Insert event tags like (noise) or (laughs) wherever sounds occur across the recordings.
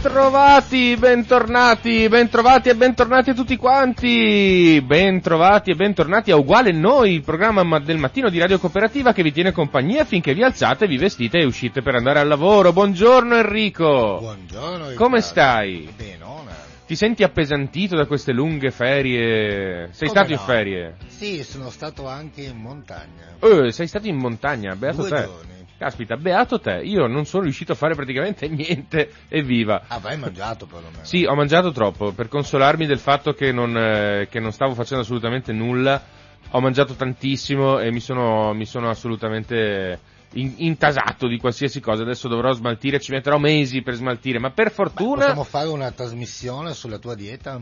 Bentrovati, bentornati, bentrovati e bentornati a tutti quanti. Bentrovati e bentornati a Uguale Noi, il programma ma- del mattino di Radio Cooperativa che vi tiene compagnia finché vi alzate, vi vestite e uscite per andare al lavoro. Buongiorno Enrico. Buongiorno. Come Riccardo. stai? Benone. Ti senti appesantito da queste lunghe ferie? Sei Come stato in no? ferie? Sì, sono stato anche in montagna. Eh, sei stato in montagna, beato Due te. giorni. Caspita, beato te. Io non sono riuscito a fare praticamente (laughs) niente, evviva. Avrai mangiato perlomeno. Sì, ho mangiato troppo per consolarmi del fatto che non, eh, che non stavo facendo assolutamente nulla. Ho mangiato tantissimo e mi sono, mi sono assolutamente in- intasato di qualsiasi cosa. Adesso dovrò smaltire, ci metterò mesi per smaltire, ma per fortuna... Possiamo fare una trasmissione sulla tua dieta?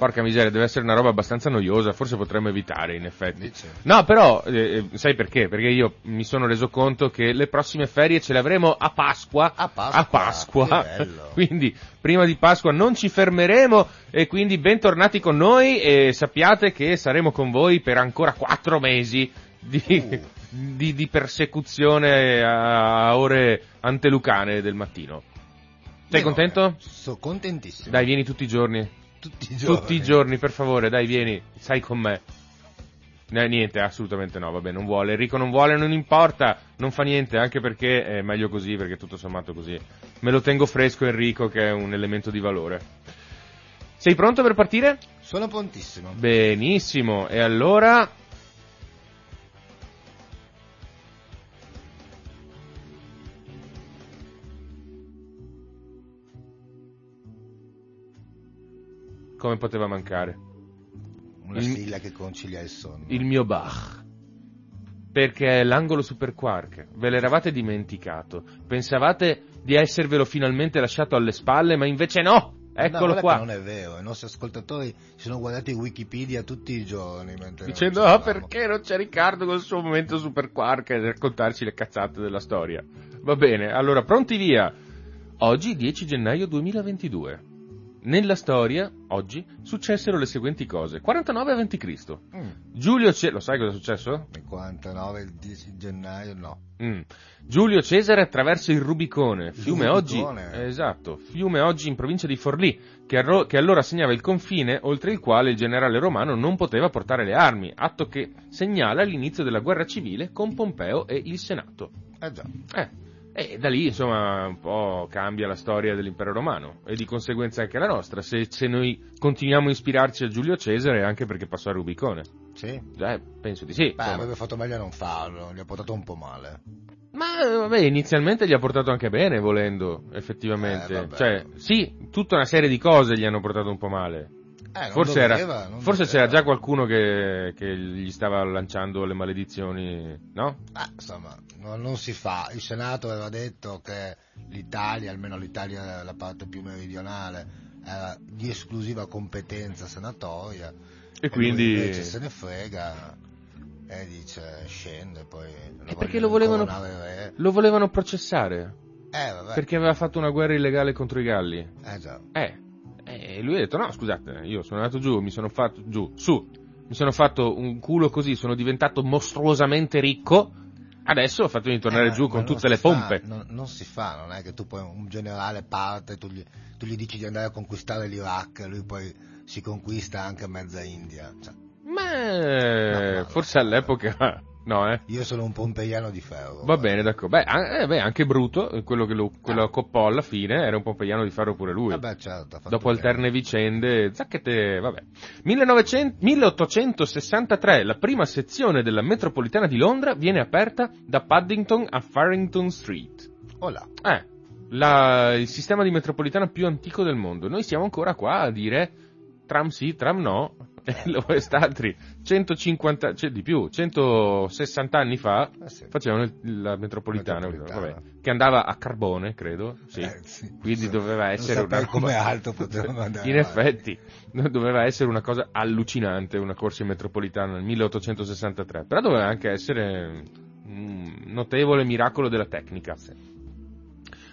Porca miseria, deve essere una roba abbastanza noiosa, forse potremmo evitare in effetti. Dici? No, però, eh, sai perché? Perché io mi sono reso conto che le prossime ferie ce le avremo a Pasqua. A Pasqua, Pasqua. che bello. (laughs) quindi, prima di Pasqua non ci fermeremo e quindi bentornati con noi e sappiate che saremo con voi per ancora quattro mesi di, Uh. (laughs) di, di persecuzione a, a ore antelucane del mattino. Sei Benone. contento? Sono contentissimo. Dai, vieni tutti i giorni. Tutti i giorni. Tutti i giorni, per favore, dai, vieni, sai con me. No, niente, assolutamente no, vabbè, non vuole. Enrico non vuole, non importa, non fa niente, anche perché è meglio così, perché tutto sommato così. Me lo tengo fresco Enrico, che è un elemento di valore. Sei pronto per partire? Sono prontissimo. Benissimo, e allora... Come poteva mancare? Una Il- sigla che concilia il sonno. il mio Bach. Perché è l'angolo super quark. Ve l'eravate dimenticato. Pensavate di esservelo finalmente lasciato alle spalle, ma invece no! No, Eccolo guarda qua. non è vero, i nostri ascoltatori si sono guardati Wikipedia tutti i giorni. Dicendo, ah, stavamo." perché non c'è Riccardo col suo momento super quark e raccontarci le cazzate della storia. Va bene, allora, pronti via. Oggi, 10 gennaio 2022. Nella storia, oggi, successero le seguenti cose. 49 a.C. Mm, Giulio Ce... Lo sai cosa è successo? il 49, il 10 gennaio, no. Mm. Giulio Cesare attraversa il Rubicone, fiume Rubicone. oggi, esatto, fiume oggi in provincia di Forlì, che, arro- che allora segnava il confine oltre il quale il generale romano non poteva portare le armi, atto che segnala l'inizio della guerra civile con Pompeo e il Senato. Eh già. Eh, e da lì insomma un po' cambia la storia dell'impero romano e di conseguenza anche la nostra, se, se noi continuiamo a ispirarci a Giulio Cesare anche perché passò il Rubicone. Sì? Eh, penso di sì. Beh, insomma. avrebbe fatto meglio a non farlo, gli ha portato un po' male. Ma vabbè, inizialmente gli ha portato anche bene, volendo, effettivamente. Eh, cioè, sì, tutta una serie di cose gli hanno portato un po' male. Eh, non Forse, doveva, era, non forse c'era già qualcuno che, che gli stava lanciando le maledizioni, no? Ah, insomma, no- non si fa. Il Senato aveva detto che l'Italia, almeno l'Italia la parte più meridionale, era di esclusiva competenza senatoria. E quindi... lui invece se ne frega e dice scende poi. E perché lo volevano, lo volevano processare? re. Eh, vabbè. Perché aveva fatto una guerra illegale contro i Galli. Eh già. Eh, e lui ha detto no, scusate, io sono andato giù, mi sono fatto giù, su, mi sono fatto un culo così, sono diventato mostruosamente ricco, adesso ho fatto di tornare Eh, giù con tutte le fa, pompe. non, non si fa, non è che tu poi un generale parte, tu gli, tu gli dici di andare a conquistare l'Iraq, lui poi si conquista anche mezza India. Cioè, Ma No, no, forse all'epoca no, eh. io sono un pompeiano di ferro. Va bene, d'accordo. Beh, eh, beh, anche Bruto, eh, quello che lo, quello coppò alla fine, era un pompeiano di ferro pure lui. Vabbè, certo, Dopo bene. alterne vicende, zacchete, vabbè. 1900 1863, la prima sezione della metropolitana di Londra viene aperta da Paddington a Farrington Street. Oh là. Eh, la- il sistema di metropolitana più antico del mondo. Noi siamo ancora qua a dire tram sì, tram no, e l'Ovest altri 150, cioè di più, 160 anni fa Eh sì. facevano il- la metropolitana, Metropolitana. vabbè, che andava a carbone, credo, sì. Eh, sì. Quindi Non doveva essere una come alto potevano (laughs) andare In avanti. effetti, doveva essere una cosa allucinante, una corsa in metropolitana nel 1863, però doveva anche essere un notevole miracolo della tecnica.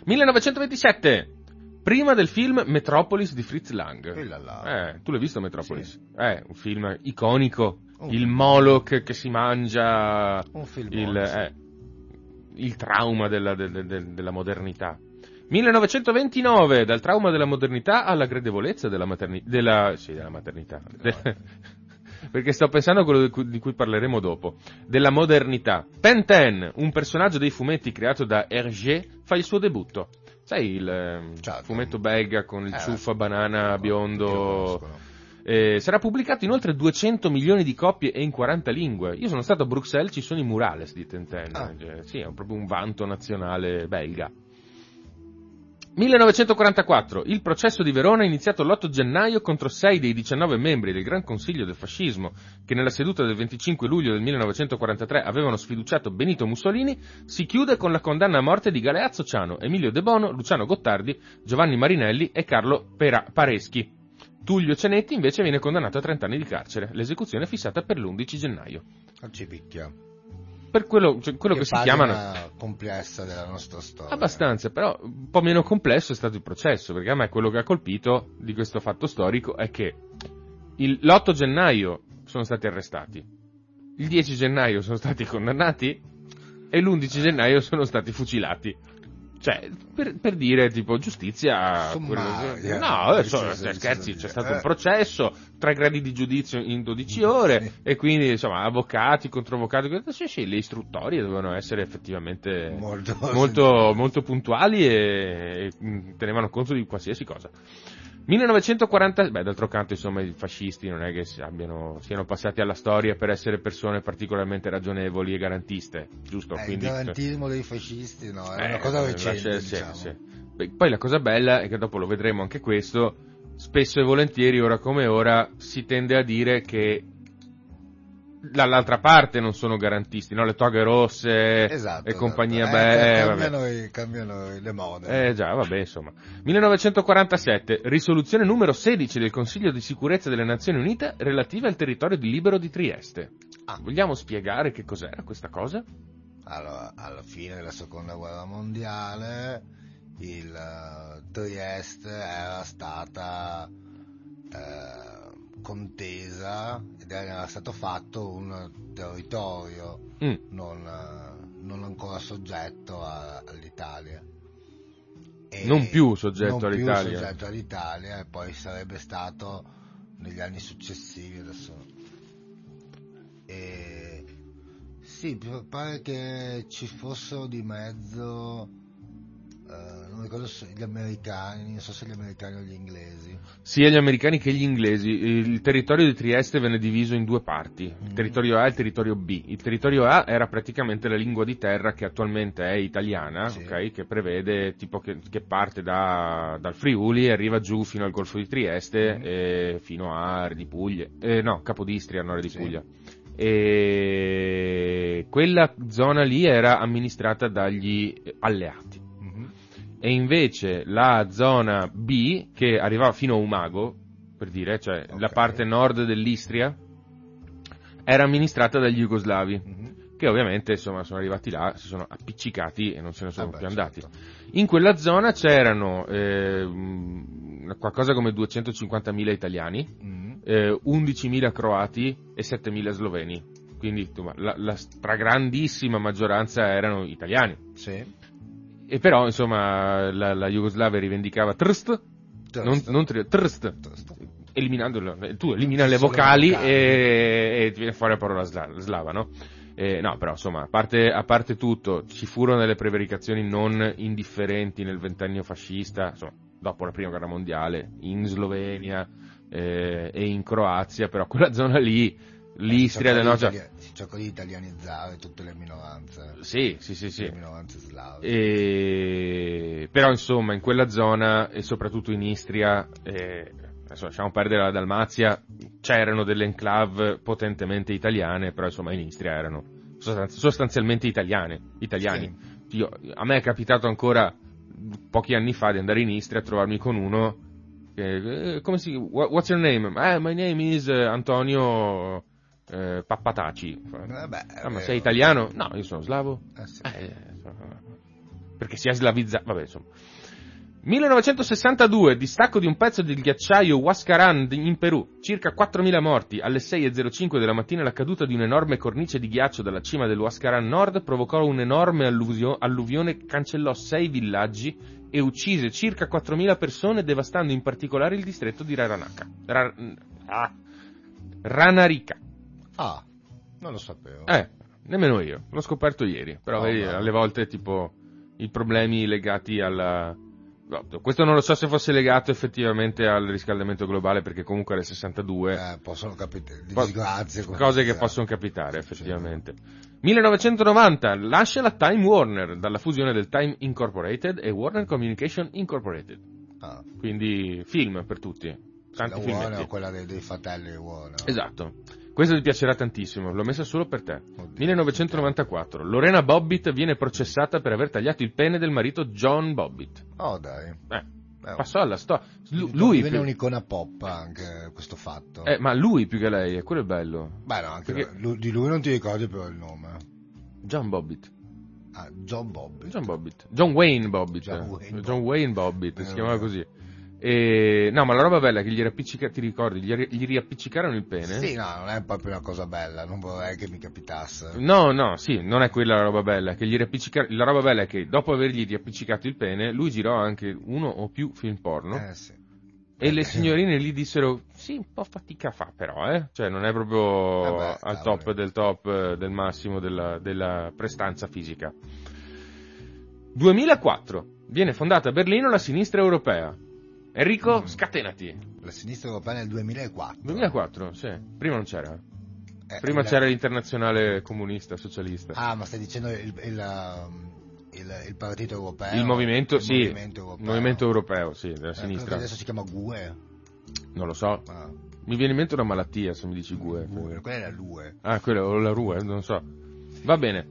1927, prima del film Metropolis di Fritz Lang. Là là. Eh, tu l'hai visto Metropolis? Eh, un film iconico, Un il. Moloch che si mangia Un film il, eh, il trauma della, del- del- della modernità. 1929, dal trauma della modernità alla gradevolezza della, materni- della, sì, della maternità. De- (laughs) perché sto pensando a quello di cui, di cui parleremo dopo. Della modernità. Tintin, un personaggio dei fumetti creato da Hergé, fa il suo debutto. Sai il ehm, Certo. fumetto belga con il Eh, ciuffa banana biondo eh, sarà pubblicato in oltre 200 milioni di copie e in 40 lingue. Io sono stato a Bruxelles, ci sono i murales di Tintin. Ah. Eh, sì, è proprio un vanto nazionale belga. 1944. Il processo di Verona è iniziato l'8 gennaio contro 6 dei 19 membri del Gran Consiglio del Fascismo che nella seduta del 25 luglio del 1943 avevano sfiduciato Benito Mussolini, si chiude con la condanna a morte di Galeazzo Ciano, Emilio De Bono, Luciano Gottardi, Giovanni Marinelli e Carlo Pera- Pareschi. Tullio Cenetti invece viene condannato a 30 anni di carcere. L'esecuzione è fissata per l'11 gennaio. Non. Per quello, cioè, quello che, si pagina chiamano... complessa della nostra storia. Abbastanza, però un po' meno complesso è stato il processo, perché a me quello che ha colpito di questo fatto storico è che il- l'8 gennaio sono stati arrestati, il 10 gennaio sono stati (laughs) condannati e l'11 gennaio sono stati fucilati. Cioè, per, per dire tipo giustizia... Sommaria. quello- no, eh, so- Giustizia senza scherzi, c'è stato Eh. un processo, tre gradi di giudizio in 12 ore Sì. e quindi insomma avvocati, controvocati, sì, sì, le istruttorie dovevano essere effettivamente Molto, molto, molto puntuali e, e, mh, tenevano conto di qualsiasi cosa. 1940, beh, d'altro canto, insomma, i fascisti non è che abbiano, siano passati alla storia per essere persone particolarmente ragionevoli e garantiste, giusto? Eh, il Quindi, garantismo dei fascisti, no, è una eh, cosa eh, recente, lascia- sì, diciamo. sì. Beh, poi la cosa bella è che dopo lo vedremo anche questo, spesso e volentieri, ora come ora, si tende a dire che dall'altra parte non sono garantisti, no? Le toghe rosse Esatto, e compagnia esatto. bella. Eh, cambiano, i- cambiano le mode. Eh già, vabbè, insomma. 1947, risoluzione numero 16 del Consiglio di sicurezza delle Nazioni Unite relativa al territorio di libero di Trieste. Ah. Vogliamo spiegare che cos'era questa cosa? Allora, alla fine della seconda guerra mondiale il eh, Trieste era stata eh, contesa ed era stato fatto un territorio Mm, non, non ancora soggetto a- all'Italia. E Non più soggetto non più all'Italia. soggetto all'Italia e poi sarebbe stato negli anni successivi adesso. E sì, pare che ci fossero di mezzo eh, non ricordo se gli americani, non so se gli americani o gli inglesi. Sia gli americani che gli inglesi. Il territorio di Trieste venne diviso in due parti, il Mm. territorio A e il territorio B. Il territorio A era praticamente la lingua di terra che attualmente è italiana, Sì. ok? che prevede tipo che, che parte da- dal Friuli e arriva giù fino al Golfo di Trieste Mm. e fino a Re di Puglia, eh, no, Capodistria, non Re di Sì. Puglia. E quella zona lì era amministrata dagli alleati. E invece la zona B, che arrivava fino a Umago, per dire, cioè la Ok. parte nord dell'Istria, era amministrata dagli jugoslavi, Mhm. che ovviamente insomma sono arrivati là, si sono appiccicati e non se ne sono Vabbè, più andati. certo. In quella zona c'erano eh, qualcosa come 250.000 italiani, Mhm. eh, 11.000 croati e 7.000 sloveni. Quindi la, la stragrandissima maggioranza erano italiani. Sì. E però, insomma, la, la Jugoslavia rivendicava Trst, non, non tri- Trst, Trst. eliminandolo, eh, tu elimina le vocali, vocali. E, e ti viene fuori la parola sla- slava, no? Eh, no, però insomma, a parte, a parte tutto, ci furono delle prevaricazioni non indifferenti nel ventennio fascista, insomma, dopo la prima guerra mondiale, in Slovenia eh, e in Croazia, però quella zona lì, l'Istria del del Nord, cioè- cercò di italianizzare tutte le minoranze. sì, sì, sì, sì. Le minoranze slave. E- Però insomma in quella zona e soprattutto in Istria eh, adesso lasciamo perdere la Dalmazia, c'erano delle enclave potentemente italiane, però insomma in Istria erano sostan- sostanzialmente italiane, italiani. Io- a me è capitato ancora pochi anni fa di andare in Istria a trovarmi con uno eh, come si wha- what's your name? Eh, my name is eh, Antonio eh, Pappataci. Vabbè, Ah, ma sei italiano? No, io sono slavo. eh, sì. Eh, perché si è slavizzato. Vabbè, insomma. 1962, distacco di un pezzo del ghiacciaio Huascarán in Perù, circa 4.000 morti. Alle 6.05 della mattina la caduta di un'enorme cornice di ghiaccio dalla cima del Huascarán Nord provocò un'enorme alluvio- alluvione che cancellò sei villaggi e uccise circa 4.000 persone, devastando in particolare il distretto di Raranaka. Ra- ah, Ranarica. Ah, non lo sapevo. Eh, nemmeno io, l'ho scoperto ieri, però Oh, vedi, no. alle volte tipo i problemi legati alla... no, questo non lo so se fosse legato effettivamente al riscaldamento globale perché comunque alle 62 Eh, possono capitare po- disgrazie. come cose che possono capitare effettivamente. 1990 lascia la Time Warner dalla fusione del Time Incorporated e Warner Communication Incorporated, Ah, quindi film per tutti, tanti la filmetti. Warner o quella dei, dei fratelli Warner. Esatto. Questo ti piacerà tantissimo, l'ho messa solo per te. Oddio. 1994. Lorena Bobbitt viene processata per aver tagliato il pene del marito John Bobbitt. Oh, dai. Eh, Eh, passò alla storia. Diventa- lui diventa più- un'icona pop anche questo fatto. eh, ma lui più che lei, è quello il bello. Beh, no, anche perché- lui- di lui non ti ricordi però il nome. John Bobbitt. Ah, John Bobby. John Bobbitt. John Wayne Bobbitt. John Wayne John Wayne Bobbitt, si Eh, chiamava così. E... No, ma la roba bella è che gli riappiccica, ti ricordi, gli, gli riappiccicarono il pene. Sì, no, non è proprio una cosa bella, non vorrei che mi capitasse. No, no, sì, non è quella la roba bella. Che gli riappiccica- La roba bella è che dopo avergli riappiccicato il pene, lui girò anche uno o più film porno. Eh sì. E le signorine gli dissero: Sì, un po' fatica fa, però, eh. Cioè, non è proprio Eh beh, al top del top eh, del massimo della, della prestanza fisica. 2004 viene fondata a Berlino la sinistra europea. Enrico, Mm. scatenati. La sinistra europea nel 2004. 2004, sì. Prima non c'era. Eh, Prima il- c'era l'internazionale comunista, socialista. Ah, ma stai dicendo il, il, um, il- il partito europeo? il movimento, Il sì. movimento europeo. il movimento europeo, sì, della Eh, sinistra. adesso si chiama GUE. Non lo so. Ah, Mi viene in mente una malattia se mi dici GUE. GUE, quella era l'UE. Ah, quella o la RUE, non so. Va bene.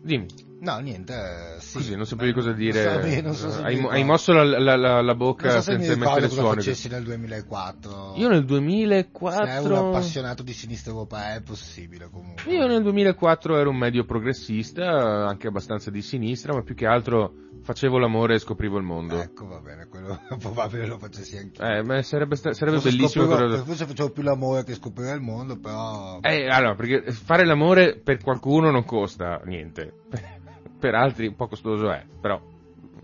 Dimmi, No, niente, eh, sì. così non sapevi cosa dire. Non so, beh, non so se hai, hai mosso la, la- la- la Non bocca so se senza mettere suoni. facessi nel 2004. Io nel Se è un 2004. appassionato di sinistra europea è possibile comunque. Io nel 2004 ero un medio progressista, anche abbastanza di sinistra, ma più che altro facevo l'amore e scoprivo il mondo. Ecco, va bene, quello (laughs) probabile lo facessi anch'io. Eh, ma sarebbe, sta- sarebbe Forse bellissimo. scoprivo- quello- Forse facevo più l'amore che scoprire il mondo, però... Eh, allora, perché fare l'amore per qualcuno non costa niente, per altri un po' costoso è, però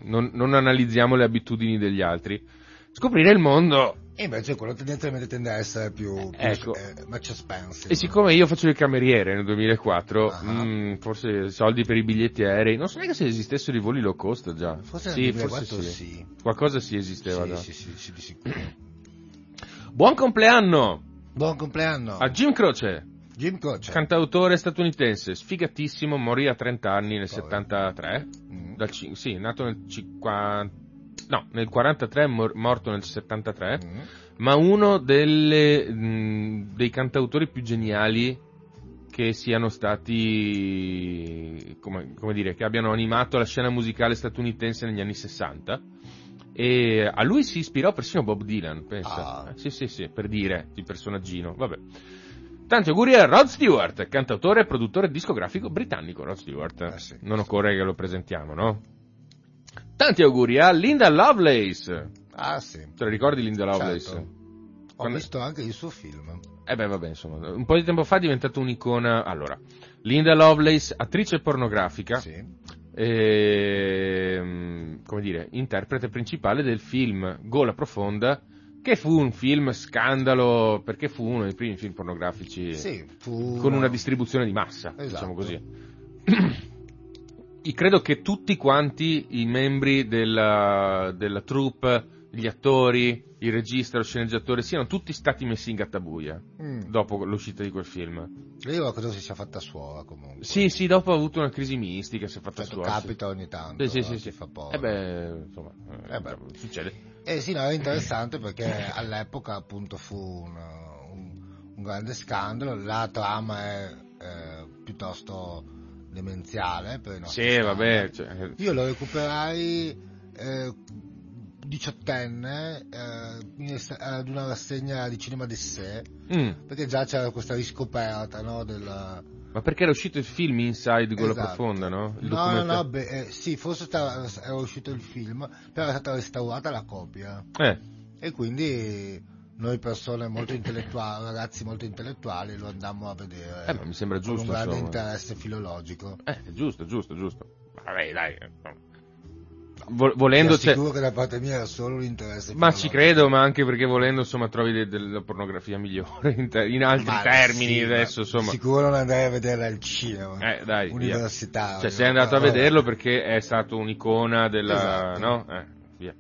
non, non analizziamo le abitudini degli altri. Scoprire il mondo, E invece quello tendenzialmente tende a essere più, più Ecco. eh, much expensive. e siccome io facevo il cameriere nel 2004, Ah. mm, forse soldi per i biglietti aerei, non so neanche se esistessero i voli low cost già. Forse sì, nel forse 2004 sì. sì. Qualcosa sì esisteva Sì, già. sì, sì, sì, di sicuro. Buon compleanno Buon compleanno. a Jim Croce, Jim Croce. cantautore statunitense, sfigatissimo, morì a 30 anni nel Povero. 73. Mm. Dal sì, nato nel 50, no, nel 43, mor- morto nel 73, Mm. ma uno delle, mh, dei cantautori più geniali che siano stati, come, come dire, che abbiano animato la scena musicale statunitense negli anni 60. E a lui si ispirò persino Bob Dylan, pensa. Ah. Eh, sì, sì, sì, per dire, di personaggino, vabbè. Tanti auguri a Rod Stewart, cantautore e produttore discografico britannico. Rod Stewart, Eh sì. non occorre che lo presentiamo, no? Tanti auguri a Linda Lovelace. Ah sì. Te la ricordi Linda Lovelace? Certo. Ho Quando- visto anche il suo film. Eh beh, vabbè, insomma, un po' di tempo fa è diventata un'icona. Allora, Linda Lovelace, attrice pornografica, Sì. ehm, come dire, interprete principale del film Gola Profonda, che fu un film scandalo, perché fu uno dei primi film pornografici Sì, fu... con una distribuzione di massa, Esatto. diciamo così. Io (clears throat) credo che tutti quanti i membri della, della troupe, gli attori, il regista, lo sceneggiatore, siano tutti stati messi in gattabuia Mm. dopo l'uscita di quel film. Io credo si sia fatta suora comunque. Sì, sì, dopo ha avuto una crisi mistica, si è fatta Certo, sua. capita ogni tanto. Sì, sì, eh, sì, si sì. fa poco. Eh beh, insomma, eh, Eh beh. succede. Eh sì, no, era interessante perché all'epoca appunto fu un, un- un grande scandalo, la trama è eh, piuttosto demenziale per i nostri Sì, vabbè. cioè, Io lo recuperai eh, diciottenne eh, ad una rassegna di cinema d'essè mm, perché già c'era questa riscoperta no, della... Ma perché era uscito il film Inside Gola Esatto. Profonda, no? Il No, no, no, beh, eh, sì, forse stava- era uscito il film, però era stata restaurata la copia Eh, e quindi noi persone molto intellettuali, ragazzi molto intellettuali lo andammo a vedere eh, ma mi sembra con un giusto, grande insomma. interesse filologico. Eh, è giusto, giusto, giusto. Vabbè, dai. eh, no. Vo- volendo c'è... assicuro che da parte mia era solo l'interesse Ma ci credo, ma anche perché volendo, insomma, trovi de- della pornografia migliore in, te- in altri Ma termini sì, adesso, ma insomma. Sicuro non andrei a vederla al cinema. Eh, dai, via. universitario. Cioè, sei andato a vederlo perché è stato un'icona della... Esatto. no? Eh, via.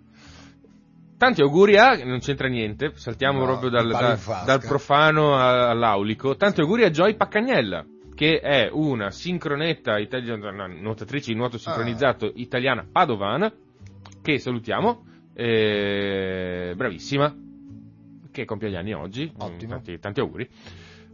Tanti auguri a... non c'entra niente, saltiamo No, proprio dal, da- dal profano all'aulico. Tanti auguri a Joy Paccagnella, che è una sincronetta italiana, no, nuotatrice di nuoto sincronizzato italiana padovana, che salutiamo, eh, bravissima, che compie gli anni oggi. Ottimo. Tanti, tanti auguri.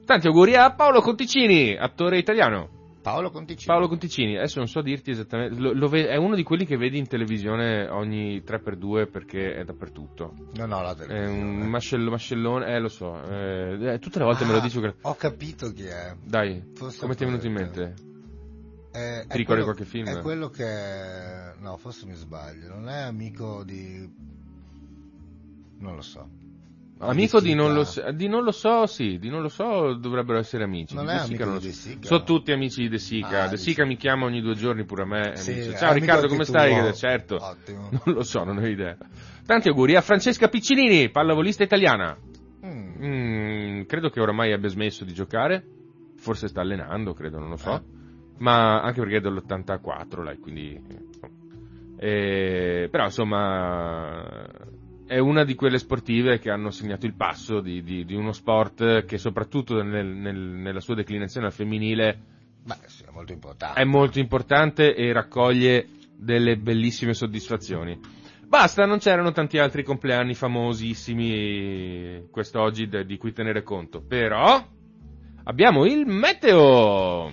Tanti auguri a Paolo Conticini, attore italiano. Paolo Conticini. Paolo Conticini, adesso non so dirti esattamente, lo- lo ve- è uno di quelli che vedi in televisione ogni 3x2 perché è dappertutto. Non ho la È televisione. un mascello, mascellone, eh lo so, eh, eh, tutte le volte me lo Ah, dici. che- Ho capito chi è. Dai, Forse come ti è venuto in mente? Eh, Ti è ricordi quello- qualche film? È quello che... No, forse mi sbaglio. Non è amico di... Non lo so. Amico di non, lo so, di non lo so, sì, di non lo so dovrebbero essere amici. Non Di è amico non di lo so. Sica? Sono tutti amici di De Sica. Ah, De di Sica mi chiama ogni due giorni pure a me. Sì, è Ciao Riccardo, come stai? oh. Certo. Ottimo. (laughs) Non lo so, non ho idea. Tanti auguri a Francesca Piccinini, pallavolista italiana. Mm. Mm, credo che oramai abbia smesso di giocare, forse sta allenando, credo, non lo so. Eh. Ma anche perché è dell'84, lei, quindi... eh, però insomma è una di quelle sportive che hanno segnato il passo di, di- di uno sport che soprattutto nel- nel- nella sua declinazione al femminile Beh, sì, è molto importante. è molto importante e raccoglie delle bellissime soddisfazioni. Basta, non c'erano tanti altri compleanni famosissimi quest'oggi di cui tenere conto. Però abbiamo il meteo.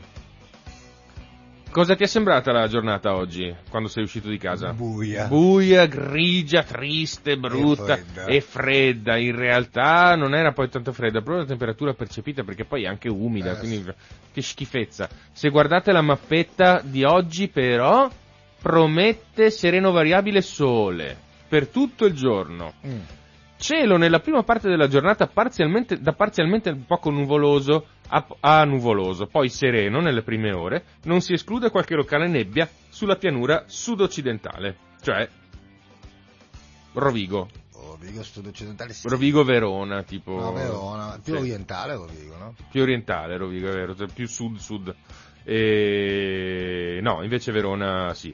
Cosa ti è sembrata la giornata oggi, quando sei uscito di casa? Buia. Buia, grigia, triste, brutta E fredda. e fredda. In realtà non era poi tanto fredda, proprio la temperatura percepita perché poi è anche umida, Eh, quindi che schifezza. Se guardate la mappetta di oggi però promette sereno variabile sole per tutto il giorno. Mm. Cielo nella prima parte della giornata parzialmente, da parzialmente poco nuvoloso a, a nuvoloso, poi sereno nelle prime ore, non si esclude qualche locale nebbia sulla pianura sud-occidentale, cioè Rovigo, Rovigo, studio occidentale, sì. Rovigo-Verona, tipo... No, Verona, più Sì. orientale Rovigo, no? più orientale Rovigo, è vero, cioè più sud-sud. E... No, invece Verona sì.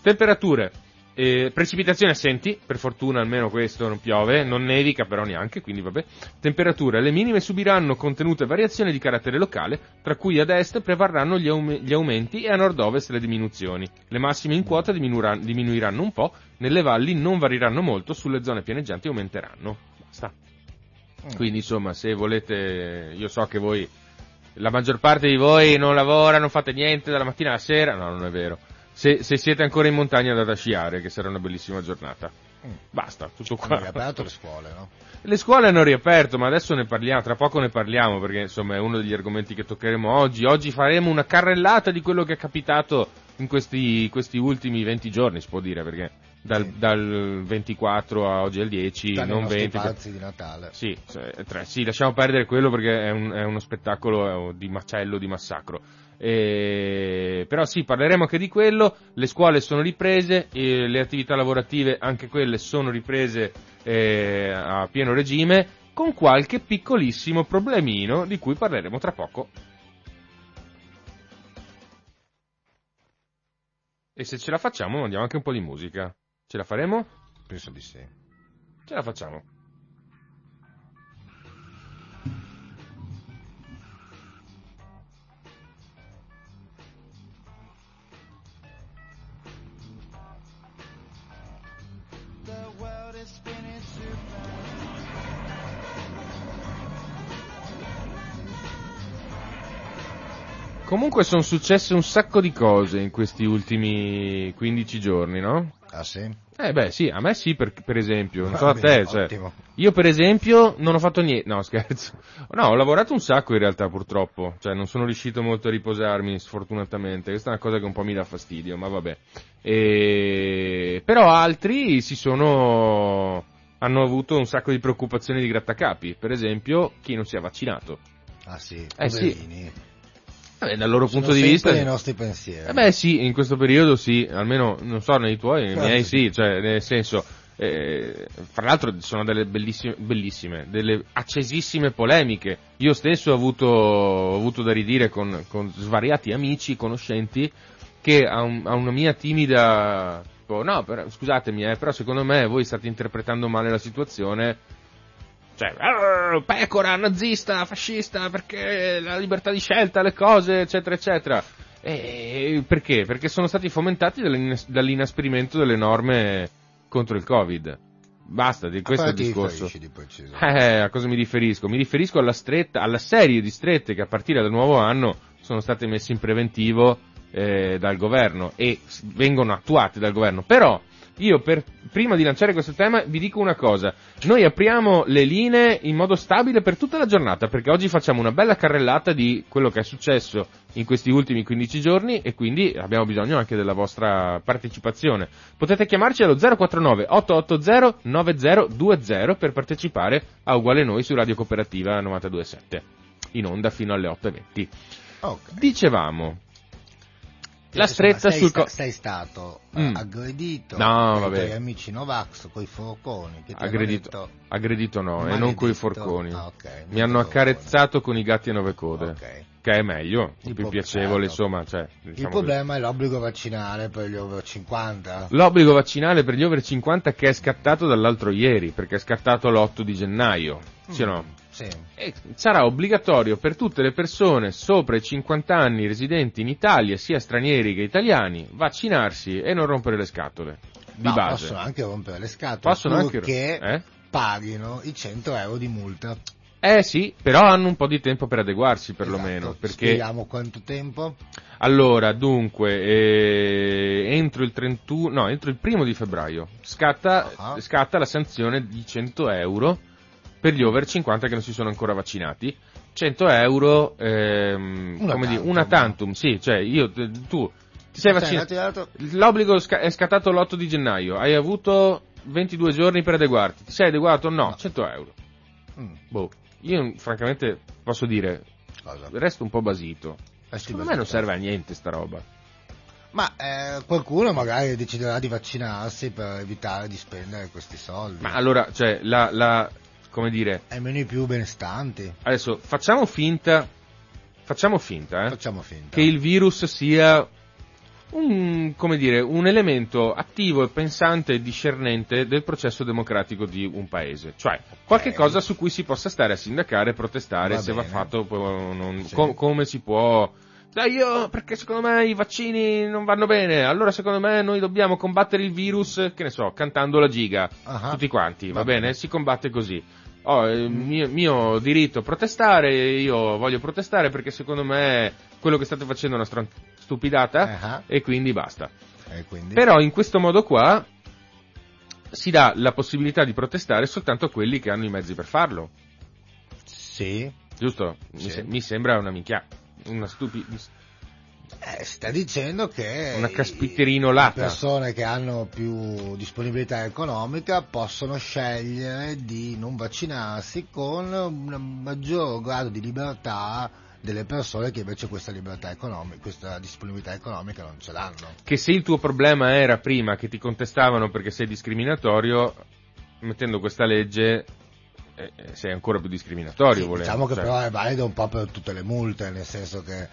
Temperature, eh, precipitazioni assenti, per fortuna almeno questo non piove, non nevica però neanche, quindi vabbè. Temperature, le minime subiranno contenute variazioni di carattere locale, tra cui ad est prevarranno gli, aume- gli aumenti e a nord-ovest le diminuzioni. Le massime in quota diminuiran- diminuiranno un po', nelle valli non varieranno molto, sulle zone pianeggianti aumenteranno. Basta. Mm. Quindi insomma, se volete, io so che voi, la maggior parte di voi non lavora, non fate niente dalla mattina alla sera, no, non è vero. Se, se siete ancora in montagna andate a sciare, che sarà una bellissima giornata. Mm. Basta, tutto Hanno qua. riaperto le scuole, no? Le scuole hanno riaperto, ma adesso ne parliamo, tra poco ne parliamo, perché insomma è uno degli argomenti che toccheremo oggi. Oggi faremo una carrellata di quello che è capitato in questi, questi ultimi 20 giorni, si può dire, perché dal, Sì. dal 24 a oggi al 10, Stanno i non nostri 20. per- pazzi di Natale. sì, se- tre. sì, lasciamo perdere quello perché è, un- è uno spettacolo eh, di macello, di massacro. E- Però sì, parleremo anche di quello. Le scuole sono riprese, e le attività lavorative anche quelle sono riprese eh, a pieno regime, con qualche piccolissimo problemino di cui parleremo tra poco. E se ce la facciamo mandiamo anche un po' di musica. Ce la faremo? Penso di sì. Ce la facciamo. spinach soup. Comunque sono successe un sacco di cose in questi ultimi 15 giorni, no? Ah sì? Eh beh sì, a me sì per, per esempio, non so a te, cioè, ottimo. io per esempio non ho fatto niente, no (laughs) scherzo, no ho lavorato un sacco in realtà purtroppo, cioè non sono riuscito molto a riposarmi sfortunatamente, questa è una cosa che un po' mi dà fastidio, ma vabbè, e... però altri si sono, hanno avuto un sacco di preoccupazioni di grattacapi, per esempio chi non si è vaccinato, Ah sì, Eh, sì. Vabbè, dal loro punto di vista... nei nostri pensieri. Eh beh sì, in questo periodo sì, almeno non so nei tuoi, nei Certo. miei sì, cioè nel senso, eh, fra l'altro sono delle bellissime, bellissime, delle accesissime polemiche. Io stesso ho avuto, ho avuto da ridire con, con svariati amici, conoscenti, che a, un- a una mia timida, tipo, no, però, scusatemi, eh, però secondo me voi state interpretando male la situazione. Cioè, "Ah, pecora, nazista, fascista, perché la libertà di scelta, le cose, eccetera, eccetera. E perché? Perché sono stati fomentati dall'in- dall'inasprimento delle norme contro il Covid. Basta, di questo è il discorso. di preciso? Eh, a cosa mi riferisco? Mi riferisco alla stretta, alla serie di strette che a partire dal nuovo anno sono state messe in preventivo eh, dal governo e vengono attuate dal governo. Però io per, prima di lanciare questo tema vi dico una cosa. Noi apriamo le linee in modo stabile per tutta la giornata perché oggi facciamo una bella carrellata di quello che è successo in questi ultimi 15 giorni e quindi abbiamo bisogno anche della vostra partecipazione. Potete chiamarci allo 049 880 9020 per partecipare a Uguale Noi su Radio Cooperativa 927 in onda fino alle 8.20. Ok. Dicevamo, la stretta sul... co- sei stato eh, Mm. aggredito No, dai tuoi amici Novax con i forconi che ti Aggredito, detto aggredito no, e maledetto. non coi forconi. Ah, ok, Mi hanno con i accarezzato con i gatti a nove code, Ok. che è meglio, Il più piacevole, certo. insomma, cioè, Il diciamo problema è l'obbligo vaccinale per gli over 50. così. L'obbligo vaccinale per gli over 50 che è scattato dall'altro ieri, perché è scattato l'8 di gennaio, sì o no? Sì. E sarà obbligatorio per tutte le persone sopra i 50 anni residenti in Italia, sia stranieri che italiani, vaccinarsi e non rompere le scatole. Di No, base. possono anche rompere le scatole Possono anche- purché eh? paghino i 100 euro di multa. Eh sì, però hanno un po' di tempo per adeguarsi perlomeno, Esatto. perché Spieghiamo quanto tempo? allora, dunque, eh, entro il 31, no, entro il primo di febbraio scatta, Ah. scatta la sanzione di 100 euro per gli over 50 che non si sono ancora vaccinati. 100 euro, ehm, Una come dire, tantum. una tantum, sì, cioè io, tu ti sei Sei vaccinato, l'obbligo è scattato l'8 di gennaio, hai avuto 22 giorni per adeguarti, ti sei adeguato? No, No. 100 euro. Mm, Boh, io francamente posso dire, cosa? resto un po' basito. Resti Secondo me non serve a niente sta roba. Ma eh, qualcuno magari deciderà di vaccinarsi per evitare di spendere questi soldi. Ma allora, cioè, la, la, come dire, Almeno i più benestanti. adesso facciamo finta, facciamo finta, eh, Facciamo finta. che il virus sia un, come dire, un elemento attivo e pensante e discernente del processo democratico di un paese. Cioè, qualche Ok. cosa su cui si possa stare a sindacare, protestare, Va se va bene. fatto, poi non- Sì. com- come si può... Dai, io, perché secondo me i vaccini non vanno bene, allora secondo me noi dobbiamo combattere il virus, che ne so, cantando la giga, Ah, tutti quanti, va, Va bene? bene. Si combatte così. Ho il mio, mio diritto a protestare, io voglio protestare perché secondo me quello che state facendo è una stran- stupidata Ah. e quindi basta. E quindi? Però in questo modo qua si dà la possibilità di protestare soltanto a quelli che hanno i mezzi per farlo, Sì. giusto? Mi, Sì. se- mi sembra una minchia, una stupida... Eh, sta dicendo che Una caspiterrinolata. le persone che hanno più disponibilità economica possono scegliere di non vaccinarsi con un maggior grado di libertà delle persone che invece questa libertà economica, questa disponibilità economica non ce l'hanno. Che se il tuo problema era prima che ti contestavano perché sei discriminatorio, mettendo questa legge eh, eh, sei ancora più discriminatorio. Sì, diciamo che cioè. però è valido un po' per tutte le multe, nel senso che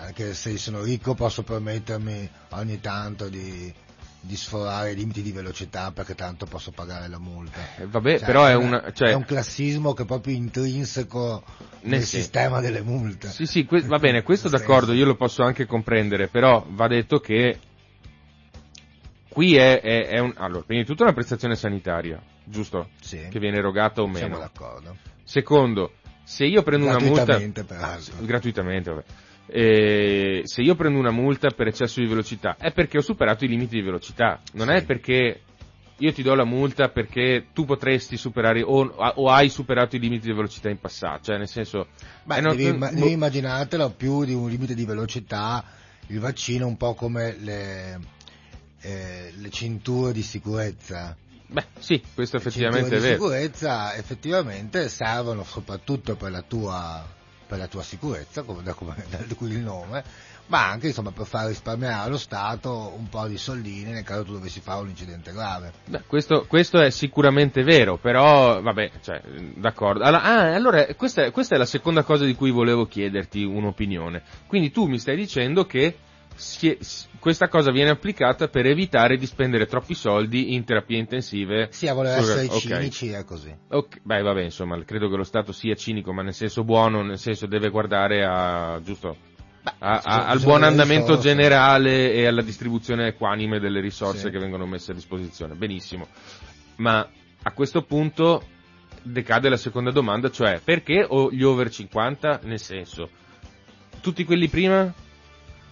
anche se sono ricco posso permettermi ogni tanto di, di sforare i limiti di velocità perché tanto posso pagare la multa. Eh, vabbè, Cioè, però è, una- cioè, è un classismo che è proprio intrinseco Nel nel sistema delle multe. Sì, sì, que- va bene, questo d'accordo, io lo posso anche comprendere, però va detto che qui è, è- è un, allora, prima di tutto è una prestazione sanitaria, giusto? Sì, Che viene erogata o siamo meno. d'accordo. Secondo, se io prendo una multa... Gratuitamente, peraltro. gratuitamente, vabbè. Eh, se io prendo una multa per eccesso di velocità è perché ho superato i limiti di velocità, non Sì. è perché io ti do la multa perché tu potresti superare o, o hai superato i limiti di velocità in passato, cioè nel senso... Beh, eh, no, devi, imma- boh, devi immaginartelo più di un limite di velocità, il vaccino un po' come le, eh, le cinture di sicurezza. beh, sì, questo Le effettivamente è cinture di vero. sicurezza effettivamente servono soprattutto per la tua, per la tua sicurezza, come, da, come, (laughs) da cui il nome, ma anche insomma, per far risparmiare allo Stato un po' di soldini nel caso tu dovessi fare un incidente grave. Beh, questo, questo è sicuramente vero, però vabbè, cioè, d'accordo. Allora, ah, allora questa, questa è la seconda cosa di cui volevo chiederti un'opinione. Quindi tu mi stai dicendo che è- questa cosa viene applicata per evitare di spendere troppi soldi in terapie intensive. Sì, a voler Sul- essere ok. cinici è così. Ok, beh, vabbè, insomma, credo che lo Stato sia cinico, ma nel senso buono, nel senso deve guardare a, giusto, a- ci a- sono- al buon andamento risorse. generale e alla distribuzione equanime delle risorse Sì. che vengono messe a disposizione. Benissimo. Ma a questo punto decade la seconda domanda, cioè perché o gli over 50? Nel senso, tutti quelli prima?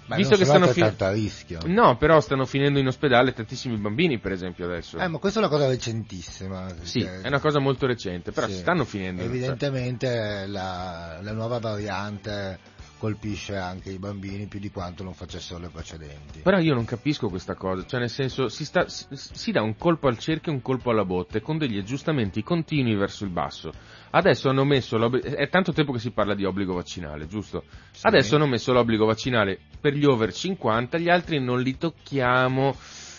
Beh, Visto che stanno fi- altrettanto a rischio. No, però stanno finendo in ospedale tantissimi bambini, per esempio, adesso. Eh, ma questa è una cosa recentissima. sì, perché- è una cosa molto recente, però Sì. stanno finendo. cioè. Evidentemente la, la nuova variante colpisce anche i bambini più di quanto non facessero le precedenti. Però io non capisco questa cosa, cioè nel senso si, sta- si- si dà un colpo al cerchio e un colpo alla botte con degli aggiustamenti continui verso il basso. Adesso hanno messo l'obbligo, è tanto tempo che si parla di obbligo vaccinale, giusto? Sì. Adesso hanno messo l'obbligo vaccinale per gli over 50, gli altri non li tocchiamo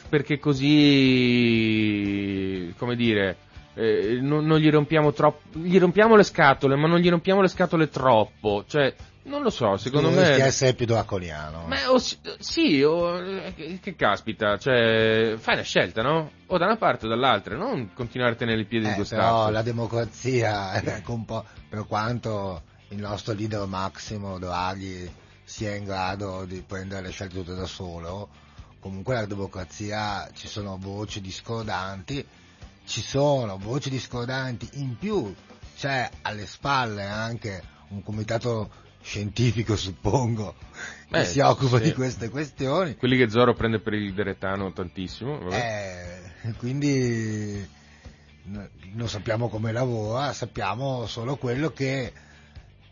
perché così, come dire, eh, non, non gli rompiamo troppo, gli rompiamo le scatole, ma non gli rompiamo le scatole troppo, cioè, non lo so, secondo Dovresti me... essere più draconiano. Ma o si- sì, o, eh, che, che caspita, cioè fai una scelta, no? O da una parte o dall'altra, non continuare a tenere i piedi in Eh, due però staffe. la democrazia, ecco un po', per quanto il nostro leader Massimo Draghi sia in grado di prendere le scelte tutte da solo, comunque la democrazia ci sono voci discordanti, ci sono voci discordanti in più, c'è alle spalle anche un comitato scientifico suppongo che Eh, si occupa sì. di queste questioni Quelli che Zoro prende per il deretano tantissimo. vabbè. eh, quindi non sappiamo come lavora, sappiamo solo quello che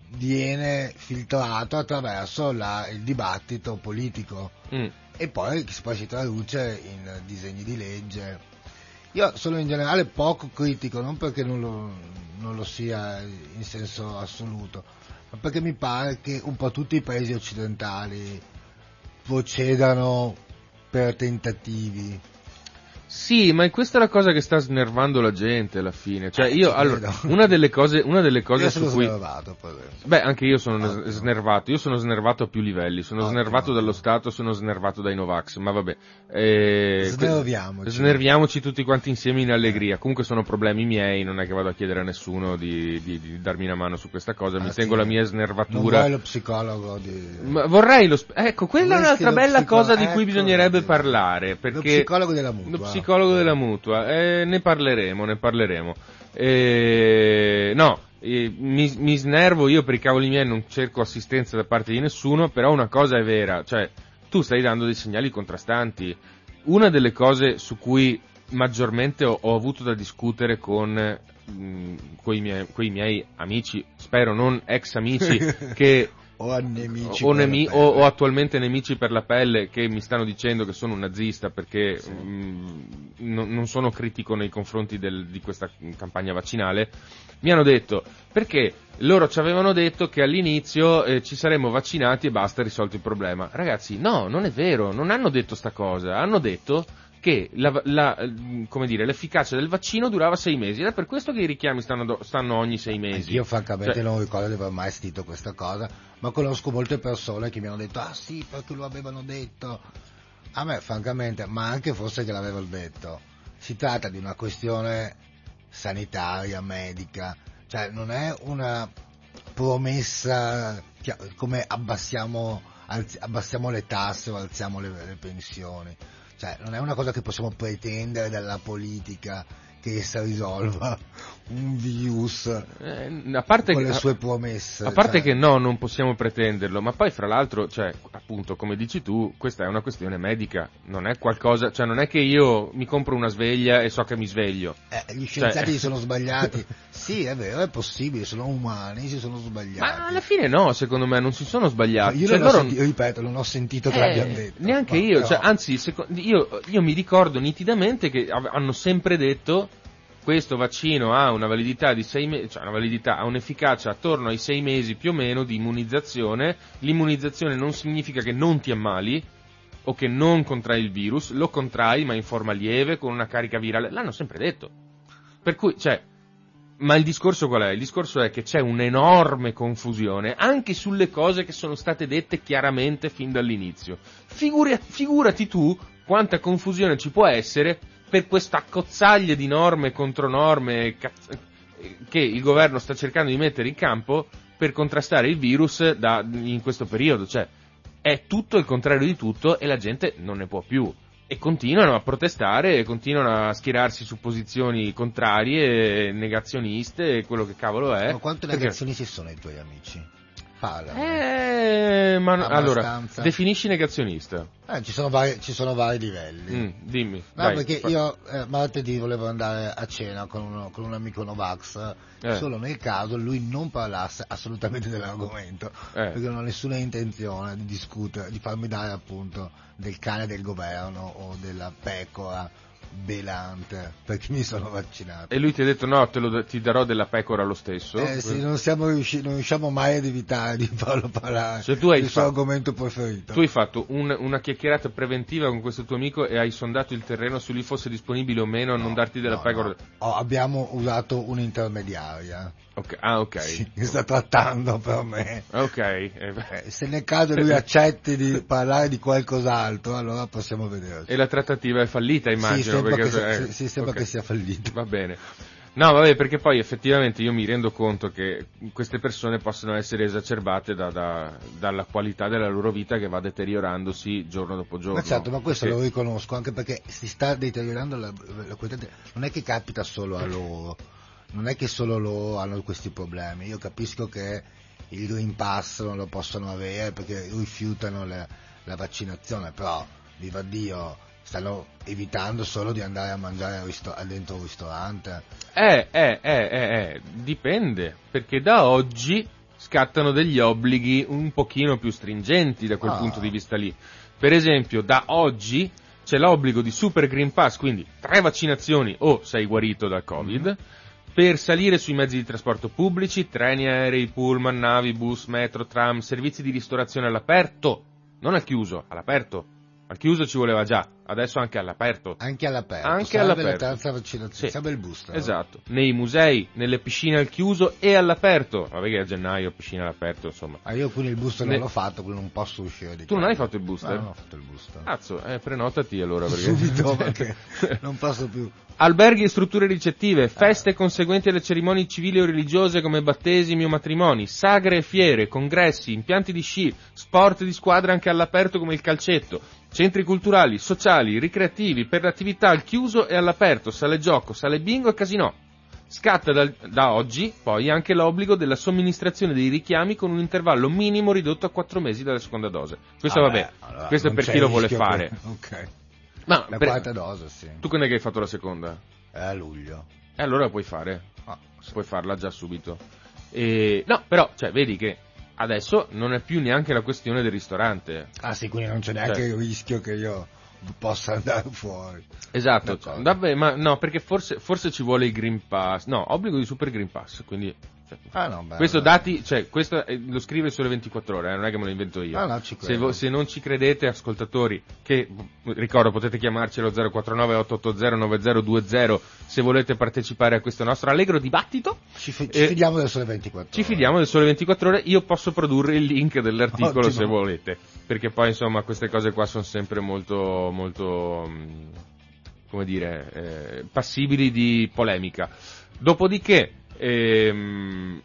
viene filtrato attraverso la- il dibattito politico Mm. e poi, che poi si traduce in disegni di legge. Io sono in generale poco critico, non perché non lo, non lo sia in senso assoluto, perché mi pare che un po' tutti i paesi occidentali procedano per tentativi. Sì, ma questa è la cosa che sta snervando la gente alla fine. Cioè, Eh, io, allora, una delle cose, una delle cose su cui... snervato. Beh, anche io sono Ottimo. snervato, io sono snervato a più livelli, sono Ottimo. snervato dallo Stato, sono snervato dai Novax, ma vabbè. Eh, Snerviamoci. Snerviamoci tutti quanti insieme in allegria. Comunque sono problemi miei, non è che vado a chiedere a nessuno di, di- di darmi una mano su questa cosa, mi Ah, tengo sì. la mia Non snervatura. vuoi lo psicologo di... Ma vorrei lo... ecco, quella è Vorresti un'altra lo bella psicolo- cosa di cui ecco, bisognerebbe parlare, Lo perché... psicologo della mutua. Lo psicologo della mutua, eh, ne parleremo, ne parleremo. Eh, no, eh, mi, mi snervo io per i cavoli miei, non cerco assistenza da parte di nessuno, però una cosa è vera, cioè tu stai dando dei segnali contrastanti. Una delle cose su cui maggiormente ho, ho avuto da discutere con mh, quei miei, quei miei amici, spero non ex amici, (laughs) che o a nemici. o, nemi- o- o attualmente nemici per la pelle che mi stanno dicendo che sono un nazista perché mh, non, non sono critico nei confronti del- di questa campagna vaccinale, mi hanno detto perché loro ci avevano detto che all'inizio eh, ci saremmo vaccinati e basta, risolto il problema. Ragazzi, no, non è vero, non hanno detto sta cosa, hanno detto che la- la- eh, come dire, l'efficacia del vaccino durava sei mesi ed è per questo che i richiami stanno, stanno ogni sei mesi. Io francamente Cioè- non ricordo di aver mai sentito questa cosa, ma conosco molte persone che mi hanno detto ah sì perché lo avevano detto. A me francamente, ma anche forse che l'avevano detto, si tratta di una questione sanitaria, medica, cioè non è una promessa come abbassiamo, alzi- abbassiamo le tasse o alziamo le, le pensioni, cioè non è una cosa che possiamo pretendere dalla politica che essa risolva un virus Eh, a parte con che, le sue promesse. a parte cioè. che no, non possiamo pretenderlo, ma poi fra l'altro, cioè, appunto, come dici tu, questa è una questione medica, non è qualcosa, cioè non è che io mi compro una sveglia e so che mi sveglio. Eh, gli scienziati Cioè- (laughs) si sono sbagliati. sì, è vero, è possibile, sono umani, si sono sbagliati. Ma alla fine no, secondo me non si sono sbagliati. io Cioè, non loro- senti- ripeto, non ho sentito che Eh, l'abbiano detto. Neanche io, però- cioè, anzi, seco- io, io mi ricordo nitidamente che hanno sempre detto questo vaccino ha una validità di sei mesi, cioè una validità, ha un'efficacia attorno ai sei mesi più o meno di immunizzazione. L'immunizzazione non significa che non ti ammali o che non contrai il virus, lo contrai ma in forma lieve con una carica virale. L'hanno sempre detto. Per cui, cioè, ma il discorso qual è? Il discorso è che c'è un'enorme confusione anche sulle cose che sono state dette chiaramente fin dall'inizio. Figuri- figurati tu quanta confusione ci può essere per questa accozzaglia di norme, contronorme cazz- che il governo sta cercando di mettere in campo per contrastare il virus da- in questo periodo. Cioè, è tutto il contrario di tutto e la gente non ne può più. E continuano a protestare, e continuano a schierarsi su posizioni contrarie, negazioniste, e quello che cavolo è. Ma quanto Perché- negazionisti sono i tuoi amici? Parla. Eh, ma no- allora, definisci negazionista. Eh, ci, sono vari, ci sono vari livelli. Mm, dimmi. No, dai, perché fa- io eh, martedì volevo andare a cena con, uno- con un amico Novax, Eh. solo nel caso lui non parlasse assolutamente dell'argomento, Eh. perché non ho nessuna intenzione di discutere, di farmi dare appunto del cane del governo o della pecora belante, perché mi sono vaccinato. E lui ti ha detto no, te lo, ti darò della pecora lo stesso. Eh sì, non, siamo riusci- non riusciamo mai ad evitare di (laughs) farlo parlare Cioè, del suo argomento preferito. Tu hai fatto un- una chiacchierata preventiva con questo tuo amico e hai sondato il terreno su lui fosse disponibile o meno a non No, darti della no, pecora. no. Oh, abbiamo usato un'intermediaria Ok, Ah, ok. sì, (laughs) sta trattando per me. Ok. eh, Eh, se nel caso lui (laughs) accetti di parlare di qualcos'altro, allora possiamo vedere. E la trattativa è fallita, immagino. sì, sembra, perché, che, eh, sì, sembra ok. che sia fallito. Va bene. No, vabbè, perché poi effettivamente io mi rendo conto che queste persone possono essere esacerbate da- da- dalla qualità della loro vita che va deteriorandosi giorno dopo giorno. Ma certo, ma questo Perché- lo riconosco anche perché si sta deteriorando la, la qualità. Non è che capita solo a loro, non è che solo loro hanno questi problemi. Io capisco che il Green Pass non lo possono avere perché rifiutano la, la vaccinazione, però, viva Dio, stanno evitando solo di andare a mangiare al dentro un ristorante. Eh, eh, eh, eh, eh, dipende, perché da oggi scattano degli obblighi un pochino più stringenti da quel Ah. punto di vista lì. Per esempio, da oggi c'è l'obbligo di Super Green Pass, quindi tre vaccinazioni o sei guarito dal Covid, per salire sui mezzi di trasporto pubblici, treni aerei, pullman, navi, bus, metro, tram, servizi di ristorazione all'aperto, non al chiuso, all'aperto. Al chiuso ci voleva già, adesso anche all'aperto. Anche all'aperto. Anche all'aperto. la terza vaccinazione, Sì. serve il booster. Esatto, nei musei, nelle piscine al chiuso e all'aperto. Vabbè che a gennaio piscine all'aperto, insomma. Ah, io quindi il booster Ne- non l'ho fatto, quindi non posso uscire di Tu non hai fatto il booster? No, non ho fatto il booster. Cazzo, eh, prenotati allora perché... Subito (laughs) perché non posso più. Alberghi e strutture ricettive, feste conseguenti alle cerimonie civili o religiose come battesimi o matrimoni, sagre e fiere, congressi, impianti di sci, sport di squadra anche all'aperto come il calcetto, centri culturali, sociali, ricreativi, per l'attività al chiuso e all'aperto, sale gioco, sale bingo e casinò. Scatta dal- da oggi poi anche l'obbligo della somministrazione dei richiami con un intervallo minimo ridotto a 4 mesi dalla seconda dose. Questo Ah, vabbè, beh, allora, questo è per chi lo vuole fare. che- (laughs) Ok. Ma La per- quarta dose, sì. tu quando è che hai fatto la seconda? È a luglio. E allora puoi fare. Ah, puoi farla già subito. E, no, però, cioè, vedi che adesso non è più neanche la questione del ristorante. Ah sì, quindi non c'è neanche Cioè. il rischio che io possa (laughs) andare fuori. Esatto, vabbè, ma no, perché forse, forse ci vuole il Green Pass. No, obbligo di Super Green Pass, quindi... cioè, Ah no, beh, questo dati, cioè, questo eh, lo scrive sulle 24 ore, eh, non è che me lo invento io. Ah, no, ci se, vo- se non ci credete, ascoltatori, che ricordo potete chiamarci allo 049 880 9020 se volete partecipare a questo nostro allegro dibattito. Ci, fi- ci Eh, fidiamo del sole 24 Ci ore. fidiamo del sole 24 ore, io posso produrre il link dell'articolo Ottimo. se volete, perché poi insomma queste cose qua sono sempre molto, molto, mh, come dire, eh, passibili di polemica. Dopodiché, ehm,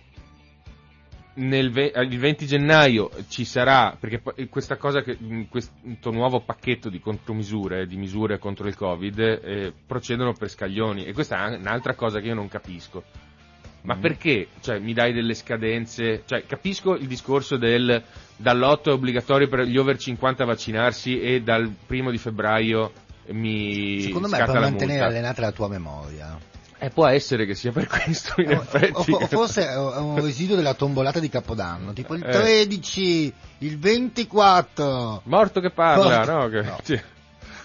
nel eh, il 20 gennaio ci sarà, perché poi questa cosa, che, mh, questo nuovo pacchetto di contromisure, di misure contro il Covid, eh, procedono per scaglioni e questa è un'altra cosa che io non capisco. Ma Mm. perché? Cioè, mi dai delle scadenze? Cioè, capisco il discorso del dall'8 è obbligatorio per gli over 50 vaccinarsi e dal primo di febbraio mi Secondo me scatta per mantenere allenata la tua memoria. Eh, può essere che sia per (laughs) questo, in O- effetti. o, o forse è un residuo della tombolata di Capodanno, tipo il Eh. 13, il 24. Morto che parla, Morto. no? Che- No. (laughs) sì.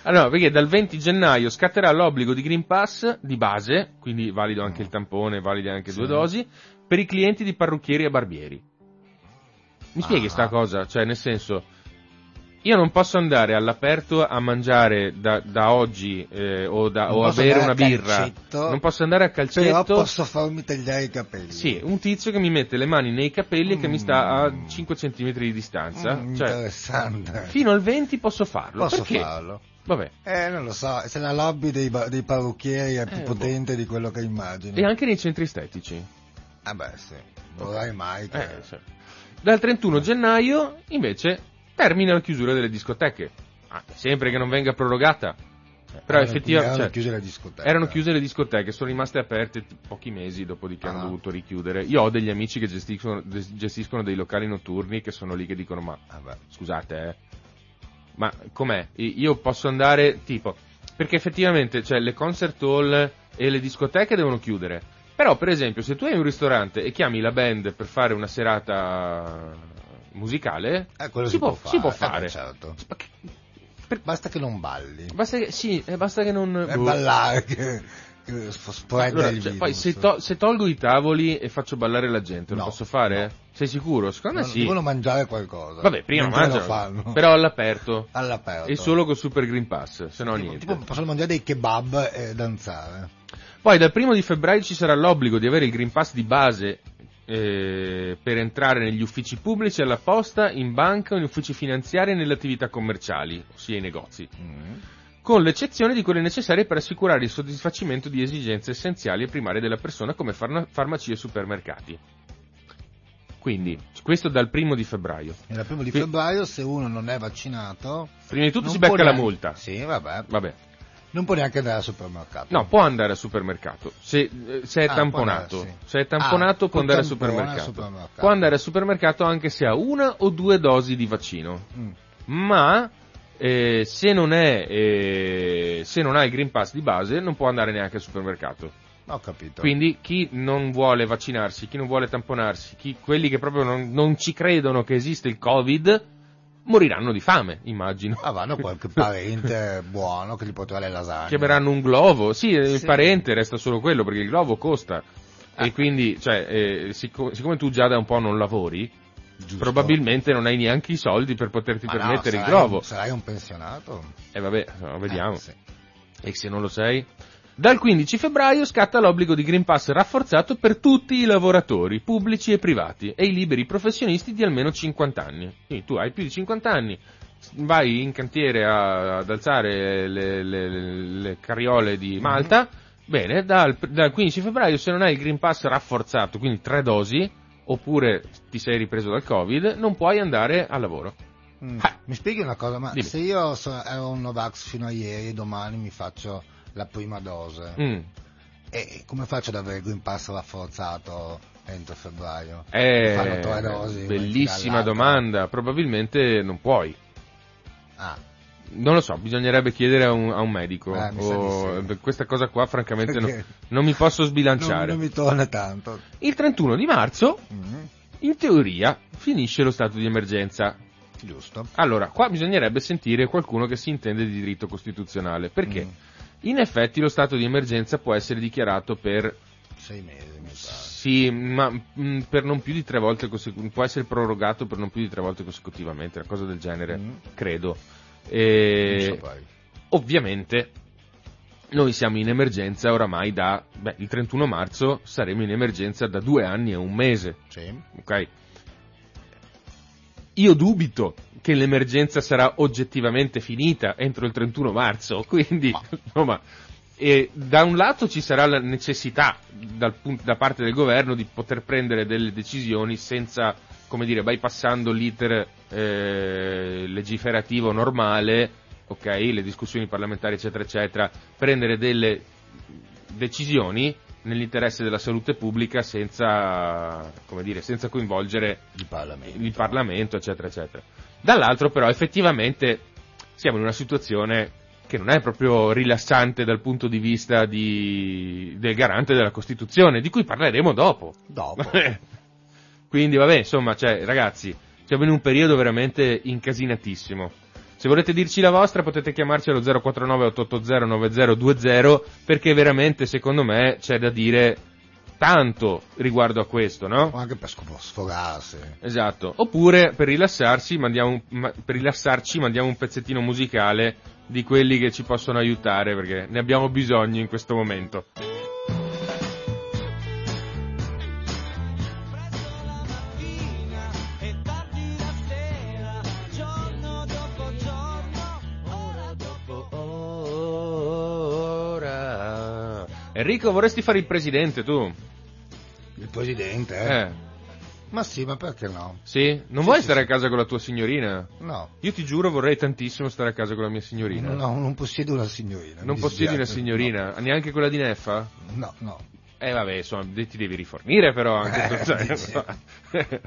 Allora, perché dal 20 gennaio scatterà l'obbligo di Green Pass di base, quindi valido anche il tampone, valide anche Sì. due dosi, per i clienti di parrucchieri e barbieri. Mi spieghi Ah. sta cosa? Cioè, nel senso, io non posso andare all'aperto a mangiare da, da oggi eh, o, da- o a bere una birra. calcetto, non posso andare a Però calcetto. posso farmi tagliare i capelli. Sì, un tizio che mi mette le mani nei capelli e che mi sta a Mm. 5 cm di distanza. Mm, Cioè, interessante. fino al 20 posso farlo. Posso perché? farlo. Vabbè. Eh, non lo so, se la lobby dei, dei parrucchieri è più Eh, boh. potente di quello che immagini. E anche nei centri estetici. Ah beh, sì. Vorrei mai che... Eh, sì. Dal 31 gennaio, invece, termina la chiusura delle discoteche. Ah, sempre che non venga prorogata. Però Erano- effettivamente... Erano cioè, chiuse le discoteche. erano chiuse le discoteche, sono rimaste aperte pochi mesi dopodiché hanno Ah. dovuto richiudere. Io ho degli amici che gestiscono, gestiscono dei locali notturni che sono lì che dicono ma Ah, scusate, eh, ma com'è? Io posso andare, tipo, perché effettivamente, cioè, le concert hall e le discoteche devono chiudere. Però, per esempio, se tu hai un ristorante e chiami la band per fare una serata musicale, Eh, si, può, si può fare. eh, certo. Che- Basta che non balli. Basta che, sì, eh, basta che non... Boh. ballare che, che Allora, il cioè, poi se, to- se tolgo i tavoli e faccio ballare la gente, lo No, posso fare? no. Sei sicuro? Secondo me No, sì. Devono mangiare qualcosa. Vabbè, prima lo mangiano, però all'aperto. All'aperto. E solo col Super Green Pass, se no tipo, niente. tipo possono mangiare dei kebab e danzare. Poi dal primo di febbraio ci sarà l'obbligo di avere il Green Pass di base eh, per entrare negli uffici pubblici, alla posta, in banca, in uffici finanziari e nelle attività commerciali, ossia i negozi, Mm. con l'eccezione di quelle necessarie per assicurare il soddisfacimento di esigenze essenziali e primarie della persona come farma- farmacie e supermercati. Quindi, questo dal primo di febbraio. E dal primo di febbraio se uno non è vaccinato... Prima di tutto si becca la neanche- multa. Sì, vabbè. Vabbè. Non può neanche andare al supermercato. No, può andare al supermercato. Se, eh, se è Ah, tamponato, andare, sì. se è tamponato Ah, può andare al supermercato. supermercato. Può andare al supermercato anche se ha una o due dosi di vaccino. Mm. Ma eh, se, non è, eh, se non ha il Green Pass di base non può andare neanche al supermercato. Ho capito. Quindi chi non vuole vaccinarsi, chi non vuole tamponarsi, chi- quelli che proprio non, non ci credono che esiste il Covid, moriranno di fame, immagino. Ah, vanno qualche (laughs) parente buono che gli porterà le lasagne. chiameranno un globo. Sì, il Sì. parente resta solo quello perché il globo costa. Ah. E quindi, cioè, eh, sic- siccome tu già da un po' non lavori, Giusto. probabilmente non hai neanche i soldi per poterti Ma no, permettere il sarai globo. un- sarai un pensionato? E vabbè, no, vediamo. Eh, sì. E se non lo sei? Dal 15 febbraio scatta l'obbligo di Green Pass rafforzato per tutti i lavoratori, pubblici e privati, e i liberi professionisti di almeno 50 anni. Quindi tu hai più di 50 anni, vai in cantiere a- ad alzare le, le- le carriole di Malta, bene, dal, dal 15 febbraio se non hai il Green Pass rafforzato, quindi tre dosi, oppure ti sei ripreso dal Covid, non puoi andare al lavoro. Mm. Ah. Mi spieghi una cosa, ma Dimmi. se io so- ero un Novax fino a ieri e domani mi faccio la prima dose, Mm. e come faccio ad avere il Green Pass rafforzato entro febbraio? Eh, Fanno tre dosi, bellissima domanda, probabilmente non puoi. Ah, Non lo so, bisognerebbe chiedere a un, a un medico. Eh, o- sì. Questa cosa qua, francamente, non, non mi posso non, sbilanciare. non mi torna tanto. Il 31 di marzo, Mm, in teoria, finisce lo stato di emergenza. Giusto. Allora, qua bisognerebbe sentire qualcuno che si intende di diritto costituzionale. Perché? Mm, In effetti lo stato di emergenza può essere dichiarato per sei mesi, mi pare. Sì, ma mh, per non più di tre volte consecu- può essere prorogato per non più di tre volte consecutivamente, una cosa del genere, Mm. credo. E, saprei. ovviamente noi siamo in emergenza oramai da beh, il 31 marzo saremo in emergenza da due anni e un mese, Sì. ok? Io dubito che l'emergenza sarà oggettivamente finita entro il 31 marzo, (laughs) quindi insomma e da un lato ci sarà la necessità dal da parte del governo di poter prendere delle decisioni senza, come dire, bypassando l'iter eh, legiferativo normale, ok, le discussioni parlamentari eccetera eccetera, prendere delle decisioni nell'interesse della salute pubblica senza, come dire, senza coinvolgere Il Parlamento. il Parlamento, eccetera, eccetera. Dall'altro però effettivamente siamo in una situazione che non è proprio rilassante dal punto di vista di- del garante della Costituzione, di cui parleremo dopo. Dopo. (laughs) Quindi vabbè, insomma, cioè, ragazzi, siamo in un periodo veramente incasinatissimo. Se volete dirci la vostra potete chiamarci allo 049 880 9020 perché veramente secondo me c'è da dire tanto riguardo a questo, no? O anche per scopo- sfogarsi. Esatto. Oppure per rilassarsi mandiamo per rilassarci mandiamo un pezzettino musicale di quelli che ci possono aiutare perché ne abbiamo bisogno in questo momento. Enrico, vorresti fare il presidente tu? Il presidente, eh? Eh. Ma sì, ma perché no? Sì? Non Sì, vuoi sì, stare sì. a casa con la tua signorina? No. Io ti giuro vorrei tantissimo stare a casa con la mia signorina. No, non possiedo una signorina. Non possiedi una signorina? Neanche quella di Neffa? No, no. Eh vabbè, insomma, ti devi rifornire però anche Eh, tu, no? (laughs)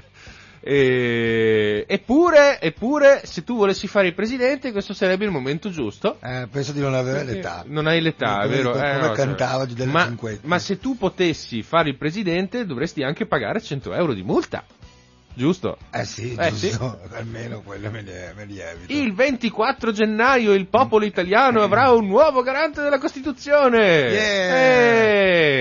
E- Eppure, eppure, se tu volessi fare il presidente, questo sarebbe il momento giusto. Eh, penso di non avere l'età. Non hai l'età, Come- vero? come Eh, no, cantava cioè, Giuliano ma, ma se tu potessi fare il presidente, dovresti anche pagare 100 euro di multa. Giusto? Eh sì, Eh, giusto. (laughs) Almeno quello me li, me li evito. Il 24 gennaio il popolo italiano avrà un nuovo garante della Costituzione. Yeah.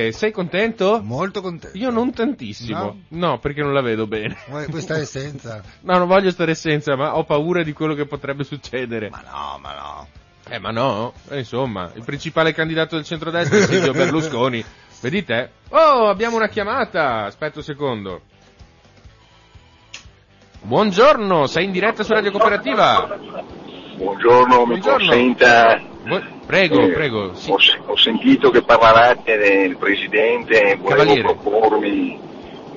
Eh, sei contento? Molto contento. Io non tantissimo. No? perché non la vedo bene. Vuoi, vuoi stare senza? (laughs) No, non voglio stare senza, ma ho paura di quello che potrebbe succedere. Ma no, ma no. Eh, ma no, Eh, insomma, il principale candidato del centrodestra è Silvio (laughs) Berlusconi. Vedi te? Oh, abbiamo una chiamata. Aspetta un secondo. Buongiorno, sei in diretta su Radio Cooperativa. Buongiorno, mi Buongiorno. consenta. Prego, eh, prego. Sì. Ho, ho sentito che parlavate del Presidente, volevo propormi,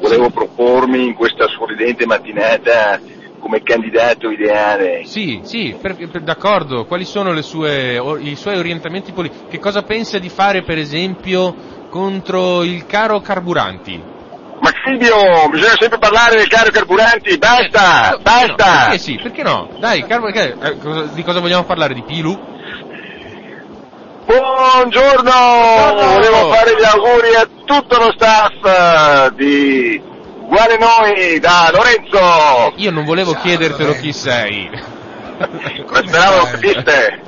volevo propormi in questa sorridente mattinata come candidato ideale. Sì, sì, per- per- d'accordo. Quali sono le sue, o- i suoi orientamenti politici? Che cosa pensa di fare, per esempio, contro il caro carburanti? Ma Silvio, bisogna sempre parlare del caro carburanti, basta, Eh, no? basta! Perché sì, perché no? Dai, che- eh, di cosa vogliamo parlare? Di Pilu? Buongiorno! Volevo fare gli auguri a tutto lo staff eh, di Uguale Noi da Lorenzo! Io non volevo Ciao, chiedertelo Lorenzo. chi sei. (laughs) Ma speravo lo capiste!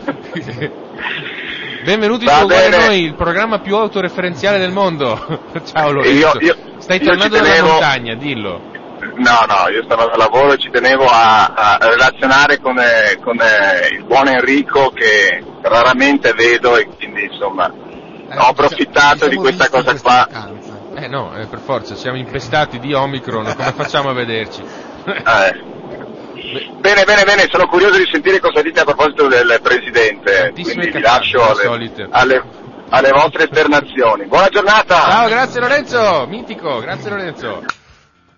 Benvenuti Va su Uguale bene. Noi, il programma più autoreferenziale del mondo. (laughs) Ciao Lorenzo. Io- io- Stai tornando dalla tenevo- montagna, dillo. No, no, io stavo al lavoro e ci tenevo a, a relazionare con, eh, con, eh, il buon Enrico che raramente vedo e quindi insomma Eh, ho approfittato di questa cosa questa qua. vacanza. Eh no, eh, per forza, siamo infestati di Omicron, come facciamo a vederci? (laughs) Bene, bene, bene, sono curioso di sentire cosa dite a proposito del Presidente, Tantissime quindi vi lascio alle, alle, alle vostre esternazioni. Buona giornata! Ciao, grazie Lorenzo, mitico, grazie Lorenzo.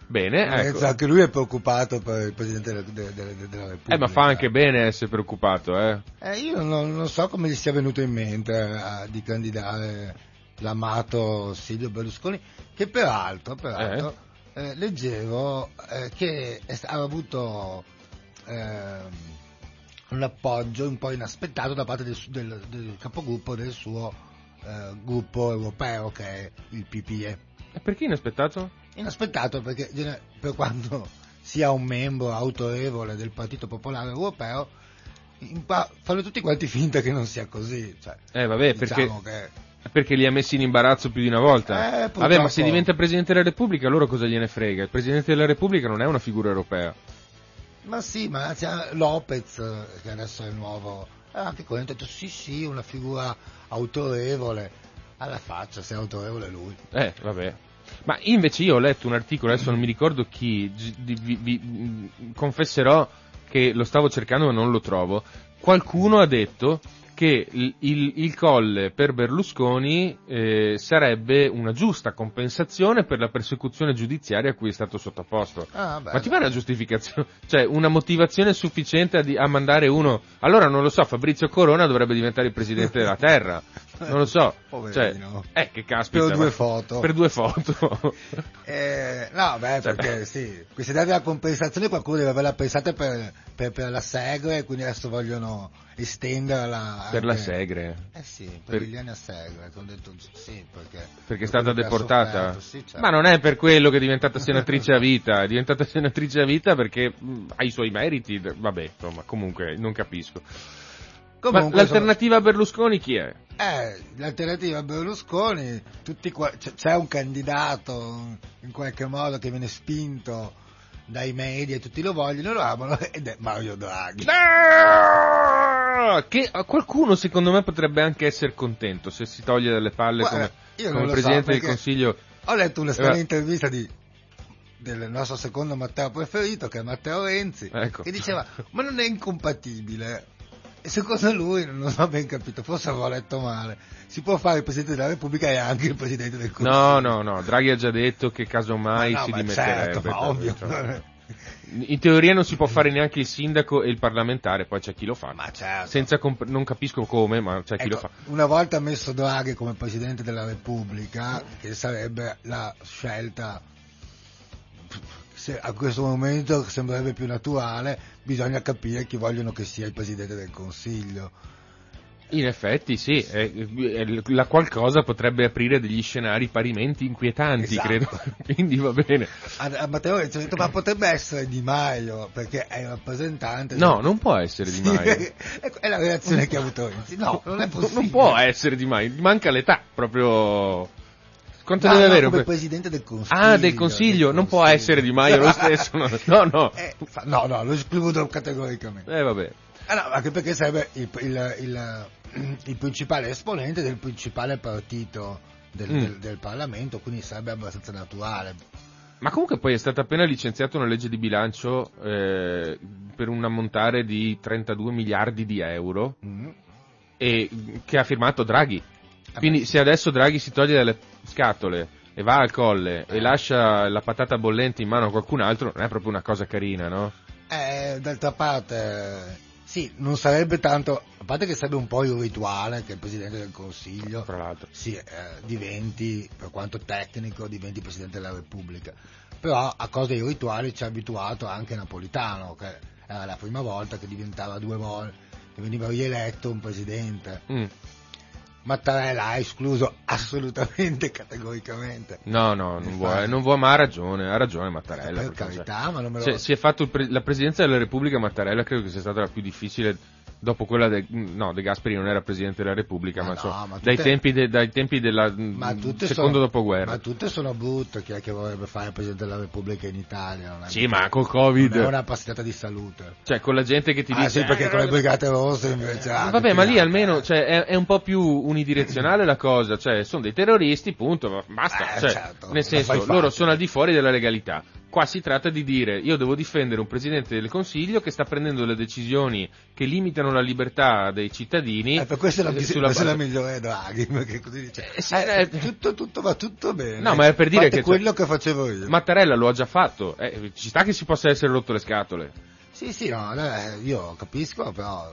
Bene, Lorenzo, ecco. Anche lui è preoccupato per il Presidente della, della- della- Repubblica. Eh, ma fa anche bene essere preoccupato, eh. Eh, io non, non so come gli sia venuto in mente eh, di candidare l'amato Silvio Berlusconi, che peraltro, peraltro eh, leggevo eh, che è, sta- aveva avuto ehm, un appoggio un po' inaspettato da parte del, del- del capogruppo del suo eh, gruppo europeo che è il PPE. E perché inaspettato? Inaspettato perché per quanto sia un membro autorevole del Partito Popolare Europeo, pa- fanno tutti quanti finta che non sia così. Cioè, Eh, vabbè, perché, diciamo che perché li ha messi in imbarazzo più di una volta. Eh, vabbè, ma se diventa Presidente della Repubblica, allora cosa gliene frega? Il Presidente della Repubblica non è una figura europea. Ma sì, ma c'è Lopez, eh, che adesso è il nuovo, ha anche quello ha detto sì sì, una figura autorevole, alla faccia se è autorevole lui. Eh, vabbè. Ma invece io ho letto un articolo, adesso non mi ricordo chi, vi, vi- mh, confesserò che lo stavo cercando ma non lo trovo. Qualcuno ha detto che il, il- il colle per Berlusconi eh, sarebbe una giusta compensazione per la persecuzione giudiziaria a cui è stato sottoposto. Ah. Ma ti pare una giustificazione, (laughs) cioè una motivazione sufficiente a, di- a mandare uno? Allora non lo so, Fabrizio Corona dovrebbe diventare il presidente della (laughs) Terra. Non lo so. Cioè, Poverino. eh, che caspita. Per due ma- foto. Per due foto. (laughs) Eh, no, beh, Cioè, perché sì, questa idea della compensazione qualcuno deve averla pensata per, per, per la Segre e quindi adesso vogliono estenderla. per la Segre. Eh sì, per, Per- Liliana Segre, che ho detto sì, perché... Perché è stata deportata? sofferto, sì, certo. Ma non è per quello che è diventata senatrice a vita, è diventata senatrice a vita perché mh, ha i suoi meriti, vabbè, insomma, comunque non capisco. Comunque, Ma l'alternativa a Berlusconi chi è? Eh, l'alternativa a Berlusconi, tutti qua- c'è un candidato in qualche modo che viene spinto dai media e tutti lo vogliono, lo amano, (laughs) ed è Mario Draghi. Ah! Che a qualcuno secondo me potrebbe anche essere contento se si toglie dalle palle Guarda, come, come lo so, Presidente del Consiglio. Ho letto una strana Eh. intervista di, del nostro secondo Matteo preferito, che è Matteo Renzi, Ecco. che diceva, ma non è incompatibile. Secondo lui, non ho ben capito, forse avevo letto male, si può fare il Presidente della Repubblica e anche il Presidente del Consiglio. No, no, no, Draghi ha già detto che casomai Ma no, si ma dimetterebbe. certo, ma ovvio. cioè. In teoria non si può fare neanche il sindaco e il parlamentare, poi c'è chi lo fa. Ma certo. Senza comp- non capisco come, ma c'è chi lo Ecco, fa. una volta messo Draghi come Presidente della Repubblica, che sarebbe la scelta se a questo momento sembrerebbe più naturale, bisogna capire chi vogliono che sia il Presidente del Consiglio. In effetti sì, eh, eh, la qualcosa potrebbe aprire degli scenari parimenti inquietanti, Esatto. credo. (laughs) Quindi va bene. A, a Matteo Renzi ho detto, ma potrebbe essere Di Maio, perché è il rappresentante... No, del- non può essere Di Maio. (laughs) ecco, è la reazione che ha avuto Renzi. No, non è (laughs) possibile. Non può essere Di Maio, manca l'età, proprio... Quanto No, deve no, avere? come Presidente del Consiglio. Ah, del Consiglio, non può Consiglio. essere Di Maio lo (laughs) stesso, no, no. no. Eh, fa- no, no, lo escludo categoricamente. Eh vabbè. Ah, no, anche perché sarebbe il, il- il- il principale esponente del principale partito del, Mm. del- del Parlamento, quindi sarebbe abbastanza naturale. Ma comunque poi è stata appena licenziata una legge di bilancio eh, per un ammontare di 32 miliardi di euro Mm. e che ha firmato Draghi. Quindi se adesso Draghi si toglie dalle scatole e va al colle e lascia la patata bollente in mano a qualcun altro, non è proprio una cosa carina, no? Eh, d'altra parte, sì, non sarebbe tanto, a parte che sarebbe un po' il rituale che il Presidente del Consiglio Fra l'altro. sì, eh, diventi, per quanto tecnico, diventi Presidente della Repubblica. Però a cose irrituali ci ha abituato anche Napolitano, che era la prima volta che diventava due volte, che veniva rieletto un Presidente. Mm. Mattarella ha escluso assolutamente, (laughs) categoricamente. No, no, non vuole, non vuole, ma ha ragione, ha ragione Mattarella. per cioè, carità, ma non me lo... se si è fatto pre- la presidenza della Repubblica Mattarella credo che sia stata la più difficile dopo quella de, no, De Gasperi non era presidente della Repubblica, Ma ma, no, insomma, ma dai, tutte- tempi de- dai tempi tutte secondo sono, dopoguerra. Ma tutte sono brutte, chi è che vorrebbe fare il Presidente della Repubblica in Italia? Sì, ma col Covid, non è una passata di salute. cioè con la gente che ti ah dice sì, perché "Eh, con le no, Brigate Rosse invece... ah, Vabbè, ma lì almeno eh. cioè, è, è un po' più unidirezionale la cosa, cioè sono dei terroristi, punto, ma basta. Eh, cioè, certo, nel senso, loro sono al di fuori della legalità. Qua si tratta di dire io devo difendere un presidente del Consiglio che sta prendendo le decisioni che limitano la libertà dei cittadini. Eh, per questo è la, eh, sulla è la base- migliore Draghi, (laughs) perché così dice, Eh, sì, eh, eh, tutto, tutto va tutto bene. No, ma è per dire Fate che- quello che facevo io. Mattarella lo ha già fatto, eh, ci sta che si possa essere rotto le scatole. Sì, sì, no, eh, io capisco, però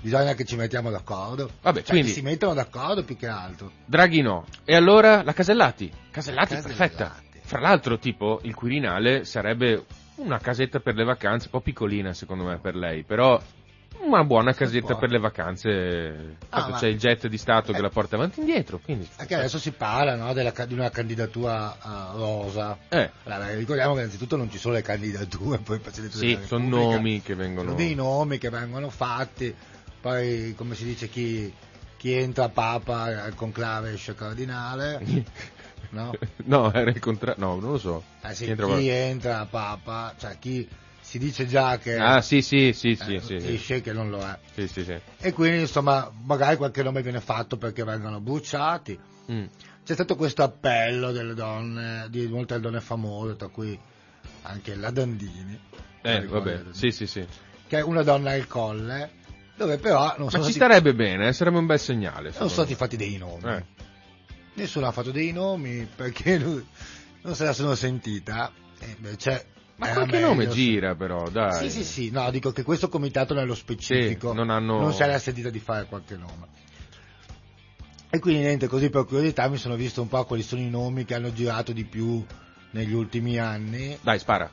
bisogna che ci mettiamo d'accordo. Vabbè, Cioè, quindi- si mettono d'accordo più che altro. Draghi no. E allora la Casellati? Casellati, Casellati. perfetta. Fra l'altro, tipo, il Quirinale sarebbe una casetta per le vacanze, un po' piccolina secondo me per lei, però una buona casetta per le vacanze. Ah, ma- c'è il jet di Stato che Eh. la porta avanti e indietro, quindi... Anche adesso si parla no, della di una candidatura eh, rosa. Eh, Allora, ricordiamo che innanzitutto non ci sono le candidature, (laughs) poi il Presidente sì, sono nomi che vengono... Sono dei nomi che vengono fatti, poi come si dice chi, chi entra Papa al conclave esce cardinale, (laughs) no? (laughs) no, era il contrario, no, non lo so. Eh sì, Chi entra- chi entra Papa, cioè chi si dice già che Ah, sì, sì, sì, sì, eh, sì, sì, esce che non lo è. sì, sì, sì. E quindi insomma magari qualche nome viene fatto perché vengono bruciati. Mm. C'è stato questo appello delle donne, di molte donne famose, tra cui anche la Dandini, Eh, vabbè, sì, sì, sì. che è una donna al colle dove però non Ma ci stati, starebbe bene, eh, sarebbe un bel segnale. non sono stati fatti dei nomi. Eh. Nessuno ha fatto dei nomi perché (laughs) lui- non se la sono sentita. E invece Ma era qualche meglio nome gira però, dai. Sì, sì, sì, no, dico che questo comitato nello specifico Sì, non hanno- se l'ha sentita di fare qualche nome. E quindi niente, così per curiosità mi sono visto un po' quali sono i nomi che hanno girato di più negli ultimi anni. Dai, spara.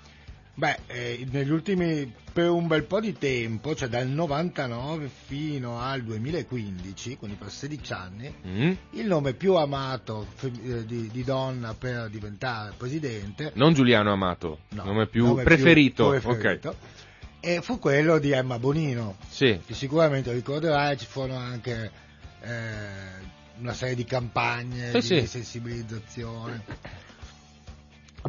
Beh, eh, negli ultimi, per un bel po' di tempo, cioè dal 99 fino al 2015, quindi per 16 anni, Mm? il nome più amato eh, di, di donna per diventare presidente Non Giuliano Amato, No, nome più nome preferito. più preferito. Ok. E fu quello di Emma Bonino, Sì. che sicuramente ricorderai, ci furono anche eh, una serie di campagne Sì, di sì. sensibilizzazione.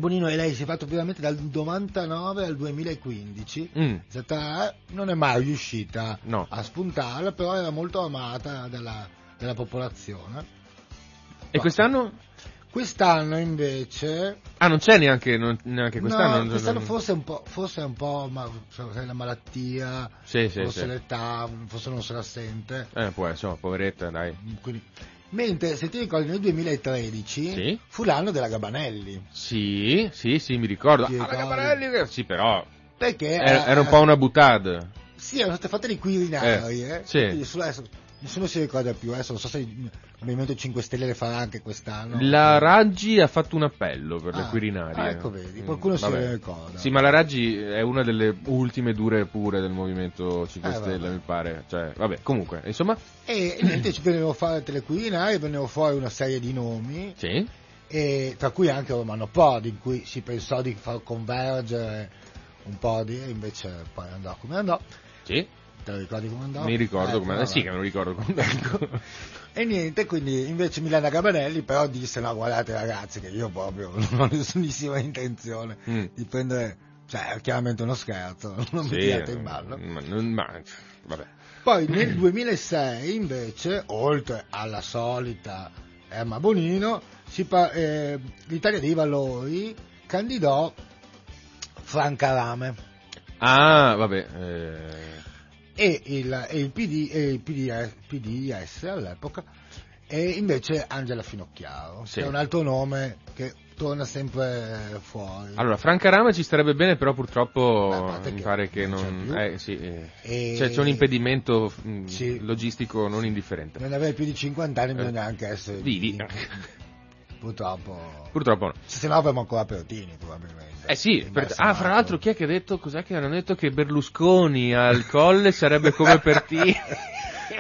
Bonino e lei si è fatto veramente dal 99 al 2015, Mm. stata- non è mai riuscita No. a spuntarla, però era molto amata dalla, dalla popolazione. E quest'anno? Quest'anno invece Ah, non c'è neanche, non- neanche quest'anno? No, quest'anno forse un po', forse un po' ma, sai, la malattia, Sì, sì, forse sì. l'età, forse non se la sente. Eh, può essere, poveretta, dai. Quindi- Mentre se ti ricordi nel 2013 Sì. fu l'anno della Gabanelli, Sì, sì, sì, mi ricordo. Ti Ah, la ricordi? Gabarelli, che- sì, però perché era, eh, era un po' una buttad. Sì, erano state fatte dei quirinari, Eh, eh. sì. Nessuno si ricorda più, adesso non so se il Movimento 5 Stelle le farà anche quest'anno. La Raggi ha fatto un appello per le Ah, Quirinarie. ah, ecco, vedi, qualcuno se vabbè. ne ricorda. Sì, ma la Raggi è una delle ultime dure pure del Movimento 5 Eh, Stelle, vabbè. mi pare. Cioè, vabbè, comunque, insomma, E niente, ci vennero fuori le quirinari, vennero fuori una serie di nomi. sì. e tra cui anche Romano Prodi, in cui si pensò di far convergere un po' di, e invece poi andò come andò. Sì, Te lo ricordi come andò? mi ricordo Eh, come... vabbè. Sì, che me lo ricordo come... (laughs) E niente, quindi invece Milena Gabanelli però disse no guardate ragazzi che io proprio (laughs) non ho nessunissima intenzione Mm. di prendere, cioè è chiaramente uno scherzo, non mi Sì, tirate in ballo. ma, non- ma- vabbè. Poi nel 2006 invece, oltre alla solita Emma Bonino, si pa- eh, l'Italia dei Valori candidò Franca Rame Ah, vabbè. eh, e il, e il PD, e il PDS, PDS all'epoca e invece Angela Finocchiaro, Sì. che è un altro nome che torna sempre fuori. Allora, Franca Rame ci starebbe bene, però purtroppo Beh, mi pare che non c'è non... Eh, sì, eh. E- Cioè, c'è un impedimento mh, Sì. logistico non indifferente. Non avere più di 50 anni Eh, bisogna anche essere Vivi. (laughs) Purtroppo. Purtroppo no. Se no avremmo ancora Pertini probabilmente. Eh sì, per- ah, fra l'altro chi è che ha detto, cos'è che hanno detto che Berlusconi al colle sarebbe come (laughs) Pertini?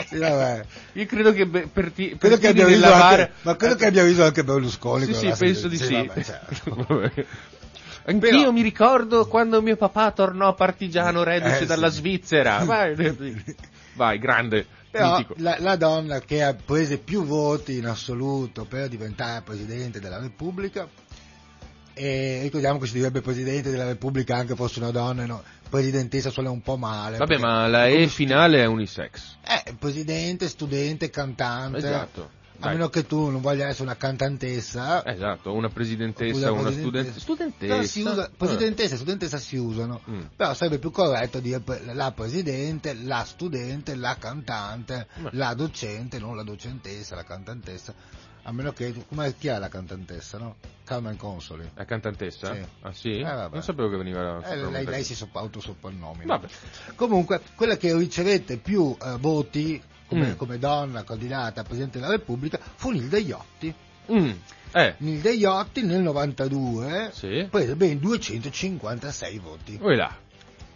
Sì, vabbè. Io credo che Be- Perti- Credo che Pertini riso nella anche, bara- ma credo che abbia riso anche Berlusconi. Sì, sì, penso di sì. vabbè, (laughs) certo. Anch'io Però- mi ricordo quando mio papà tornò partigiano reduce Eh, dalla sì. Svizzera. (laughs) Vai, vai, grande, Però la, la donna che ha preso più voti in assoluto per diventare Presidente della Repubblica, e ricordiamo che si direbbe Presidente della Repubblica anche fosse una donna, no, Presidentessa suona un po' male. Vabbè, ma la E finale è unisex. Eh, Presidente, studente, cantante. Esatto. A meno che tu non voglia essere una cantantessa. Esatto, una presidentessa, una presidentessa. Però studentessa. si usa, presidentessa e studentessa si usano, Mm. però sarebbe più corretto dire la presidente, la studente, la cantante, Ma- la docente, non la docentessa, la cantantessa, a meno che, come chi è la cantantessa, no? Carmen Consoli. La cantantessa? Sì. Ah sì? Eh, non sapevo che veniva... Eh, lei, lei si. Vabbè. Comunque, quella che ricevette più eh, voti come, Mm. come donna candidata a Presidente della Repubblica fu Nilde Iotti. Mm. Eh, Nilde Iotti nel 92 sì. prese ben 256 voti.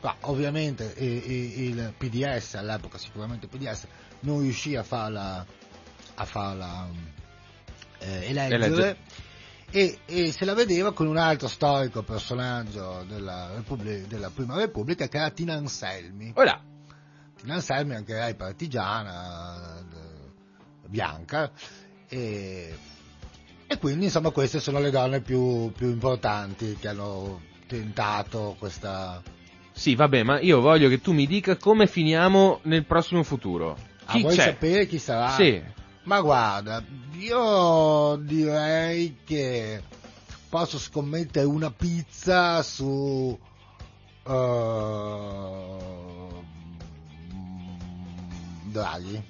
Ma ovviamente eh, eh, il PDS, all'epoca sicuramente il PDS, non riuscì a farla, a farla eh, eleggere, Eleggere. E, e se la vedeva con un altro storico personaggio della, Repubblica- della Prima Repubblica che era Tina Anselmi. Voi Tina Anselmi anche lei partigiana, eh, bianca, e, e quindi insomma queste sono le donne più, più importanti che hanno tentato questa... Sì, vabbè, ma io voglio che tu mi dica come finiamo nel prossimo futuro. Ah, Chi vuoi c'è? sapere chi sarà? Sì. Ma guarda, io direi che posso scommettere una pizza su... eh, Draghi.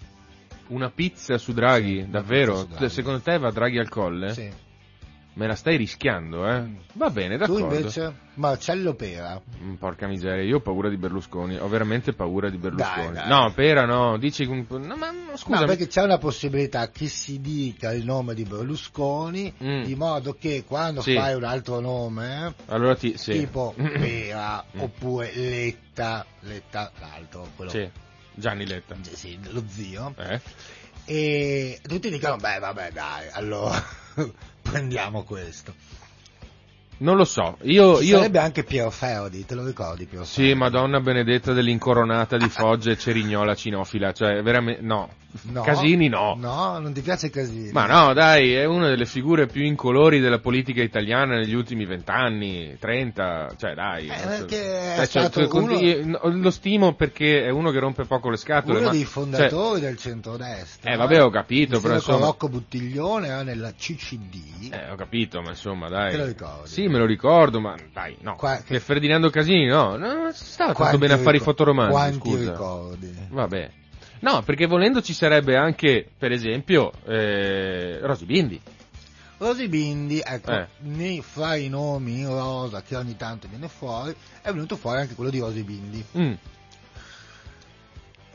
Una pizza su Draghi, davvero? pizza su Draghi. Secondo te va Draghi al colle? Sì. Me la stai rischiando, eh? Va bene, Tu d'accordo. invece? Marcello Pera. Mm, Porca miseria, io ho paura di Berlusconi, ho veramente paura di Berlusconi. Dai, dai. No, Pera no, dici no, ma scusa, No, perché c'è una possibilità che si dica il nome di Berlusconi Mm. di modo che quando Sì. fai un altro nome, allora ti sì. tipo Pera Mm. oppure Letta, Letta l'altro, quello Sì, Gianni Letta. sì, lo zio, Eh? e tutti dicono, beh vabbè dai, allora (laughs) prendiamo questo. Non lo so, io, Ci io Sarebbe anche Piero Ferdi, te lo ricordi Piero Ferdi? Sì, Madonna benedetta dell'incoronata di Foggia e Cerignola cinofila, cioè veramente no. No, Casini no. No, non ti piace Casini? Ma no, dai, è una delle figure più incolori della politica italiana negli ultimi vent'anni, trenta, cioè dai. Eh, cioè, cioè, con- uno- lo stimo perché è uno che rompe poco le scatole. Uno ma- dei cioè, fondatori del centrodestra. Eh, vabbè, ho capito, però insomma- Rocco Buttiglione era nella CCD. Eh, ho capito, ma insomma, dai. Te lo ricordi? Sì, me lo ricordo, ma dai, no. Qua- che Ferdinando Casini, no, no, non stava tanto bene a fare i fotoromanzi, Quanti scusa. ricordi? Vabbè. No, perché volendo ci sarebbe anche, per esempio, eh, Rosy Bindi. Rosy Bindi, ecco, Eh. nei- fra i nomi in rosa che ogni tanto viene fuori, è venuto fuori anche quello di Rosy Bindi. Mm,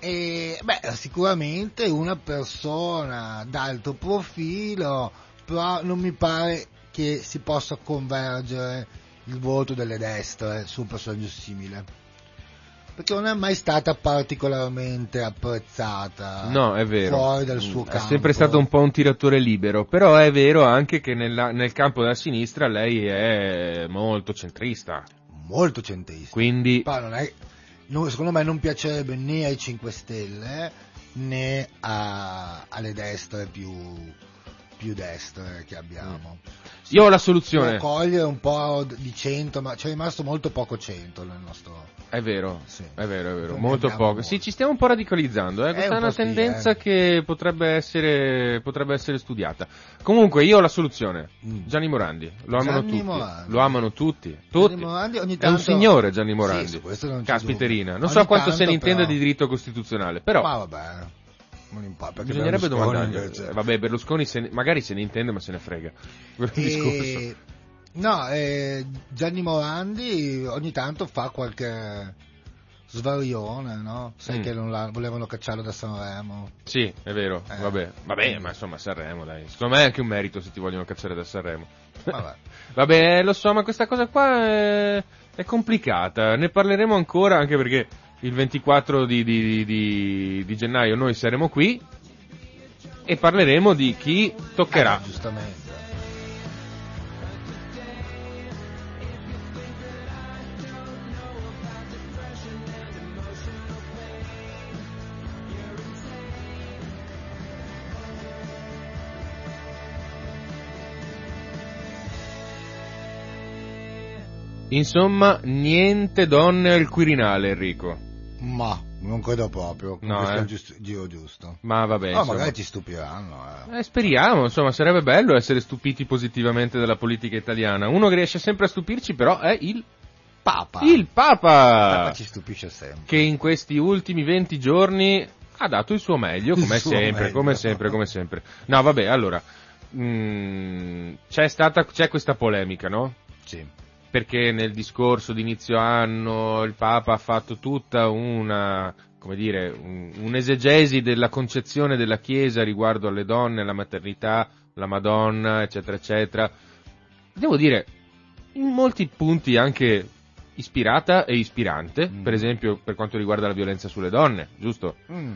E, beh, sicuramente una persona d'alto profilo, però non mi pare che si possa convergere il voto delle destre su un personaggio simile. Perché non è mai stata particolarmente apprezzata No, è vero. fuori dal suo È campo. sempre stato un po' un tiratore libero, però è vero anche che nella- nel campo della sinistra lei è molto centrista. molto centrista. Quindi, è- secondo me non piacerebbe né ai 5 Stelle né a- alle destre più, più destre che abbiamo. io ho la Può soluzione. cogliere un po' di centro, ma c'è rimasto molto poco centro nel nostro... È vero, Sì. è vero, è vero, Non molto poco. molto. Sì, ci stiamo un po' radicalizzando, eh. Eh, questa è un una po' sì, tendenza eh. che potrebbe essere, potrebbe essere studiata. Comunque, io ho la soluzione. Mm. Gianni Morandi, lo amano Gianni tutti. Morandi. Lo amano tutti. tutti. Gianni Morandi ogni È un tanto- signore Gianni Sì, Morandi. non c'è Caspiterina. Non so Ogni quanto se tanto, ne intenda però- di diritto costituzionale, però Ma vabbè, non perché bisognerebbe domandargli. invece- Eh, Vabbè, Berlusconi se ne- magari se ne intende, ma se ne frega. (laughs) E... No, eh, Gianni Morandi ogni tanto fa qualche svarione, no? Sai Mm. che non la- volevano cacciarlo da Sanremo. Sì, è vero. Eh. Vabbè, vabbè, ma insomma, Sanremo, dai. Secondo me è anche un merito se ti vogliono cacciare da Sanremo. Vabbè. (laughs) Vabbè, lo so, ma questa cosa qua è, è complicata. Ne parleremo ancora, anche perché il 24 di, di- di- di gennaio noi saremo qui e parleremo di chi toccherà. Eh, giustamente. Insomma, niente donne al Quirinale, Enrico. Ma non credo proprio. No, questo eh. è il giusto- giro giusto. Ma vabbè, No, magari ci stupiranno. Eh. Eh, speriamo, insomma, sarebbe bello essere stupiti positivamente dalla politica italiana. Uno che riesce sempre a stupirci, però, è il, Papa. il Papa. Papa ci stupisce sempre. che in questi ultimi 20 giorni ha dato il suo meglio, come Il suo sempre, meglio. come sempre, come sempre. No, vabbè, allora, mm, c'è stata, c'è questa polemica, no? Sì. Perché nel discorso di inizio anno il Papa ha fatto tutta una, come dire, un- un'esegesi della concezione della Chiesa riguardo alle donne, alla maternità, la Madonna, eccetera, eccetera. Devo dire, in molti punti anche ispirata e ispirante, Mm. per esempio per quanto riguarda la violenza sulle donne, giusto? Mm.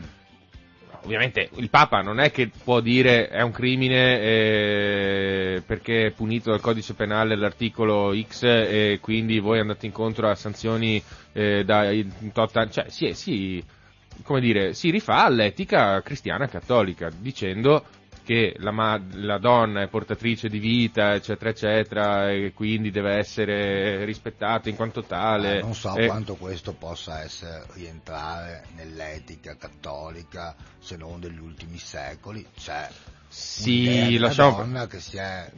Ovviamente il Papa non è che può dire è un crimine eh, perché è punito dal codice penale l'articolo X e quindi voi andate incontro a sanzioni eh, da tot anni. cioè sì, sì, come dire, si rifà all'etica cristiana cattolica dicendo che la, ma- la donna è portatrice di vita, eccetera, eccetera, e quindi deve essere rispettata in quanto tale. Eh, non so E- quanto questo possa essere rientrare nell'etica cattolica se non degli ultimi secoli. C'è Sì, lasciamo. donna che si è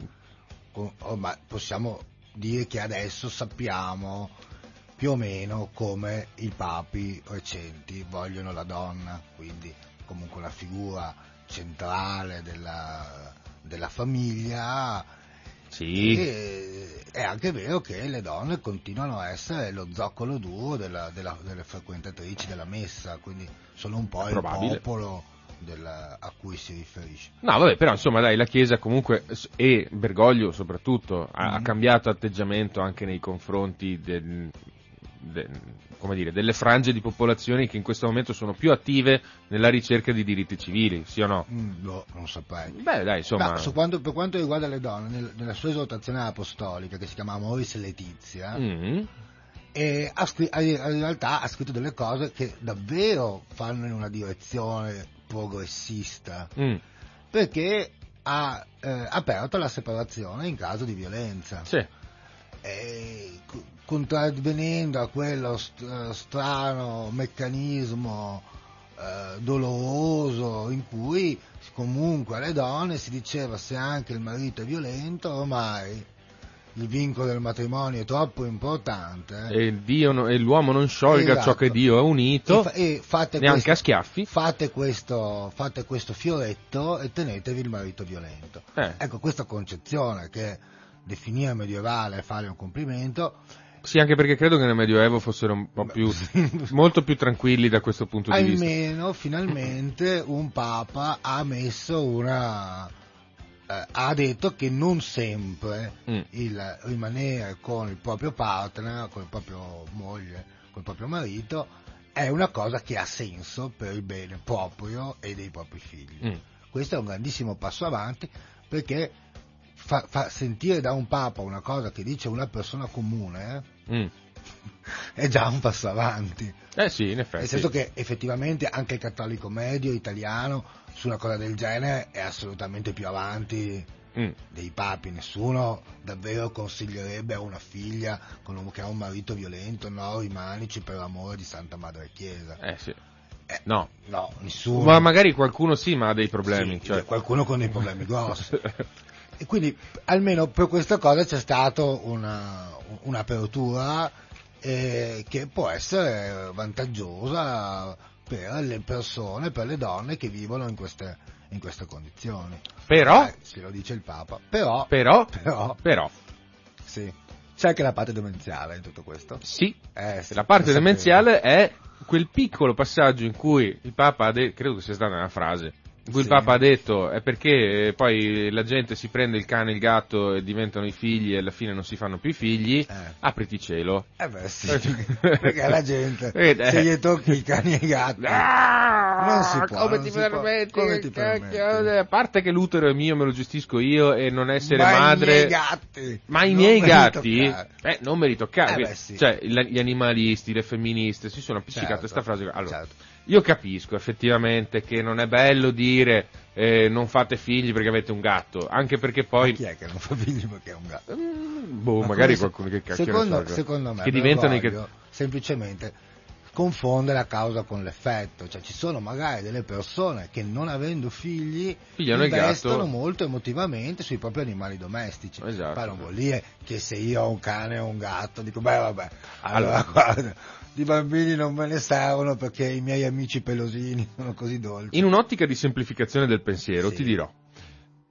ormai possiamo dire che adesso sappiamo più o meno come i papi recenti vogliono la donna, quindi comunque una figura centrale della, della famiglia. Sì. E, è anche vero che le donne continuano a essere lo zoccolo duro della- della- delle frequentatrici della messa, quindi sono un po' il popolo del- a cui si riferisce. No, vabbè, però insomma, dai, la Chiesa comunque, e Bergoglio soprattutto, ha, ha Mhm. cambiato atteggiamento anche nei confronti del- de- come dire, delle frange di popolazione che in questo momento sono più attive nella ricerca di diritti civili, sì o no? Mm, no, non saprei. Beh, dai, insomma, Ma quanto- per quanto riguarda le donne, nel- nella sua esortazione apostolica, che si chiama Amoris Letizia, mm, e scri- in realtà ha scritto delle cose che davvero fanno in una direzione progressista, mm, perché ha eh, aperto la separazione in caso di violenza. sì, contravvenendo a quello st- eh, strano meccanismo eh, doloroso in cui comunque alle donne si diceva se anche il marito è violento ormai il vincolo del matrimonio è troppo importante e, Dio e l'uomo non sciolga Esatto. ciò che Dio ha unito, e, fa- e fate, neanche questo, a schiaffi. fate, questo, fate questo fioretto e tenetevi il marito violento Eh, ecco questa concezione che definire medievale fare un complimento sì, anche perché credo che nel Medioevo fossero un po' più, (laughs) molto più tranquilli da questo punto di vista. almeno finalmente un papa ha messo una eh, ha detto che non sempre Mm. il rimanere con il proprio partner con il proprio moglie con il proprio marito è una cosa che ha senso per il bene proprio e dei propri figli Mm. questo è un grandissimo passo avanti perché fa, fa sentire da un papa una cosa che dice una persona comune Mm. è già un passo avanti Eh sì, in effetti. nel senso che effettivamente anche il cattolico medio italiano su una cosa del genere è assolutamente più avanti Mm. dei papi. Nessuno davvero consiglierebbe a una figlia con un- che ha un marito violento, no, rimanici per l'amore di Santa Madre Chiesa. Eh sì. Eh, No. No, nessuno. Ma magari qualcuno sì, ma ha dei problemi. Sì, cioè. Qualcuno con dei problemi (laughs) grossi. E quindi almeno per questa cosa c'è stata una, un'apertura eh, che può essere vantaggiosa per le persone, per le donne che vivono in queste, in queste condizioni. Però, Eh, se lo dice il Papa. Però, però, però, però, sì. C'è anche la parte demenziale in tutto questo. sì, Eh, sì, la parte demenziale è quel piccolo passaggio in cui il Papa ha detto, credo che sia stata una frase, cui il Papa ha detto è perché eh, poi la gente si prende il cane e il gatto e diventano i figli e alla fine non si fanno più i figli, Eh. apriti cielo. Eh beh sì, (laughs) perché la gente, (laughs) Eh, se gli tocchi i cani e i gatti, (laughs) Ah, Non si può, come ti può. permetti? Come ti permetti? A parte che l'utero è mio, me lo gestisco io e non essere ma madre. i miei gatti, Ma i miei gatti, eh, non me li toccare. Eh beh, sì. Cioè, gli animalisti, le femministe si sono appiccicate a Certo, questa frase. Allora, certo. Io capisco effettivamente che non è bello dire eh, non fate figli perché avete un gatto, anche perché Ma poi. chi è che non fa figli perché è un gatto? Mm, boh, Ma magari se- qualcuno che cacchio secondo, so, secondo me che diventano i Bergoglio semplicemente confonde la causa con l'effetto, cioè ci sono magari delle persone che non avendo figli Pigliano investono molto emotivamente sui propri animali domestici. Esatto. Poi non vuol dire che se io ho un cane o un gatto dico beh vabbè, allora, Allora. (laughs) guarda, di bambini non me ne servono perché i miei amici pelosini (laughs) sono così dolci. In un'ottica di semplificazione del pensiero, Sì. ti dirò.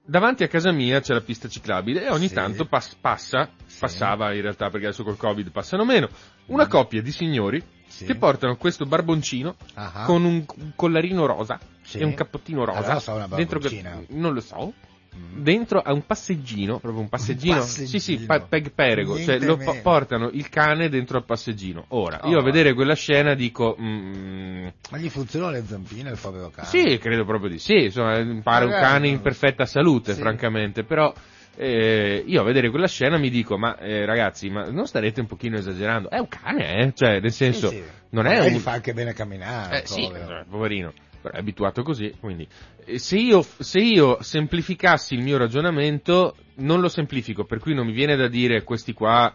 Davanti a casa mia c'è la pista ciclabile e ogni Sì. tanto pas- passa, Sì. passava in realtà perché adesso col Covid passano meno, una Mm. coppia di signori che portano questo barboncino Ah ah. con un collarino rosa e un cappottino rosa. Allora sarà una dentro barboncina. non lo so. Mm. Dentro a un passeggino, proprio un passeggino. passeggino. Sì, sì, pa- peg perego. Niente Cioè, lo po- portano il cane dentro al passeggino. Ora, io Oh. a vedere quella scena dico. mm, Ma gli funzionano le zampine il povero cane? sì, credo proprio di sì, insomma, pare un Magari cane no. in perfetta salute, Sì. francamente, però eh, io a vedere quella scena mi dico, ma eh, ragazzi, ma non starete un pochino esagerando? È un cane, eh? Cioè, nel senso, Sì, sì. non è Magari un... fa anche bene camminare. Eh, sì, povero. eh, poverino, però è abituato così, quindi eh, se io, se io semplificassi il mio ragionamento, non lo semplifico, per cui non mi viene da dire questi qua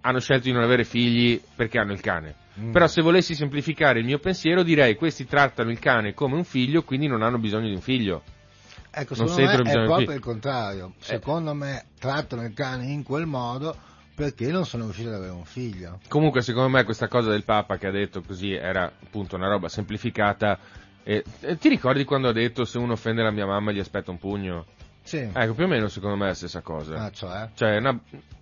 hanno scelto di non avere figli perché hanno il cane. Mm. Però se volessi semplificare il mio pensiero direi questi trattano il cane come un figlio, quindi non hanno bisogno di un figlio. Ecco, non secondo me è proprio il contrario. Eh. Secondo me trattano il cane in quel modo perché non sono riusciti ad avere un figlio. Comunque, secondo me, questa cosa del Papa che ha detto così era appunto una roba semplificata. E, e ti ricordi quando ha detto se uno offende la mia mamma gli aspetta un pugno? Sì. Ecco, più o meno secondo me è la stessa cosa. Ah, cioè? Cioè, una,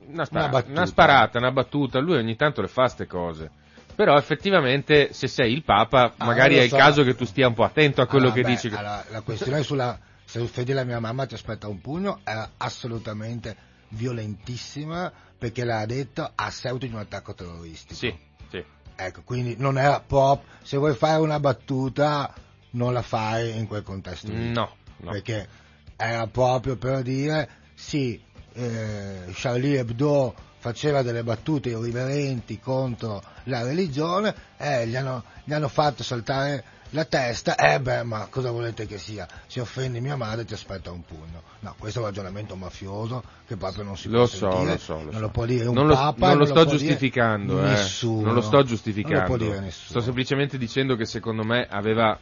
una, spara- Una una sparata, una battuta, lui ogni tanto le fa ste cose. Però effettivamente se sei il Papa, Ah, magari è il so. caso che tu stia un po' attento a quello Allora, che beh, dici. allora, la questione sulla se offendi la mia mamma ti aspetta un pugno era assolutamente violentissima perché l'ha detto a seguito di un attacco terroristico. Sì, sì. Ecco, quindi non era proprio se vuoi fare una battuta non la fai in quel contesto lì. No, no. Perché era proprio per dire sì, eh, Charlie Hebdo faceva delle battute irriverenti contro la religione, eh, gli, gli hanno fatto saltare la testa, eh beh, ma cosa volete che sia? Se offendi mia madre ti aspetta un pugno. No, questo è un ragionamento mafioso che proprio non si Lo può so, sentire, lo so, lo non so. lo può dire un non lo, papa, non lo sto giustificando, eh. nessuno. Non lo sto giustificando. Non lo può dire nessuno. Sto semplicemente dicendo che secondo me aveva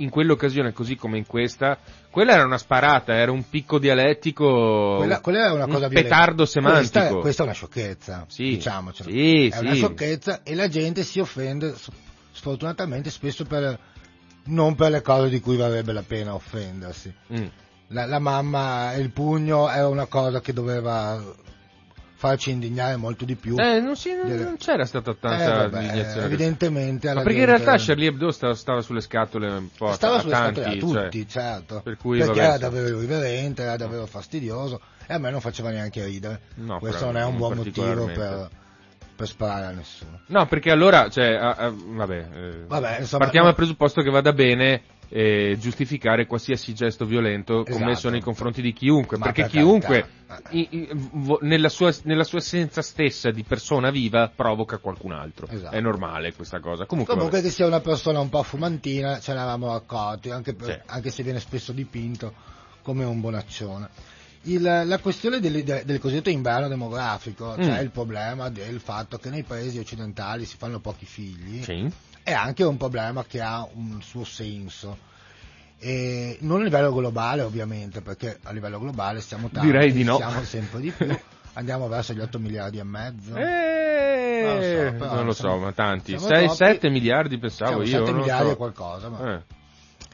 in quell'occasione così come in questa, quella era una sparata, era un picco dialettico, Quella, quella è una un cosa petardo violenta. Questa, semantico. è- questa è una sciocchezza, Sì, diciamocelo. sì, è una sì. sciocchezza e la gente si offende sfortunatamente spesso per, non per le cose di cui varrebbe la pena offendersi. Mm. La, la mamma e il pugno era una cosa che doveva farci indignare molto di più. Eh, non, si- Delle- non c'era stata Eh, tanta vabbè, indignazione. evidentemente Ma perché in realtà Charlie Hebdo stava, stava sulle scatole un po' stava a sulle tanti, scatole a cioè, tutti, certo. per cui, perché vabbè, era davvero irriverente, era davvero fastidioso e a me non faceva neanche ridere. No, Questo non è un buon motivo per, per sparare a nessuno. No, perché allora, cioè, ah, ah, vabbè, eh, Vabbè, insomma, partiamo no. dal presupposto che vada bene eh, giustificare qualsiasi gesto violento Esatto. commesso nei confronti di chiunque, Ma perché per chiunque i- i- vo- nella, sua, nella sua essenza stessa di persona viva provoca qualcun altro. Esatto. È normale questa cosa. Comunque, Comunque che sia una persona un po' fumantina ce ne eravamo accorti, anche, per- Sì. anche se viene spesso dipinto come un bonaccione. Il- la questione del, del- cosiddetto inverno demografico, cioè Mm. il problema del fatto che nei paesi occidentali si fanno pochi figli, Sì. è anche un problema che ha un suo senso. E non a livello globale ovviamente, perché a livello globale siamo tanti, Direi di no. siamo sempre di più, (laughs) andiamo verso gli 8 miliardi e mezzo. Eh, Non lo so, non lo siamo- so, ma tanti. siamo 6, troppi. 7 miliardi pensavo io. 7 non lo miliardi so. e qualcosa, ma- Eh.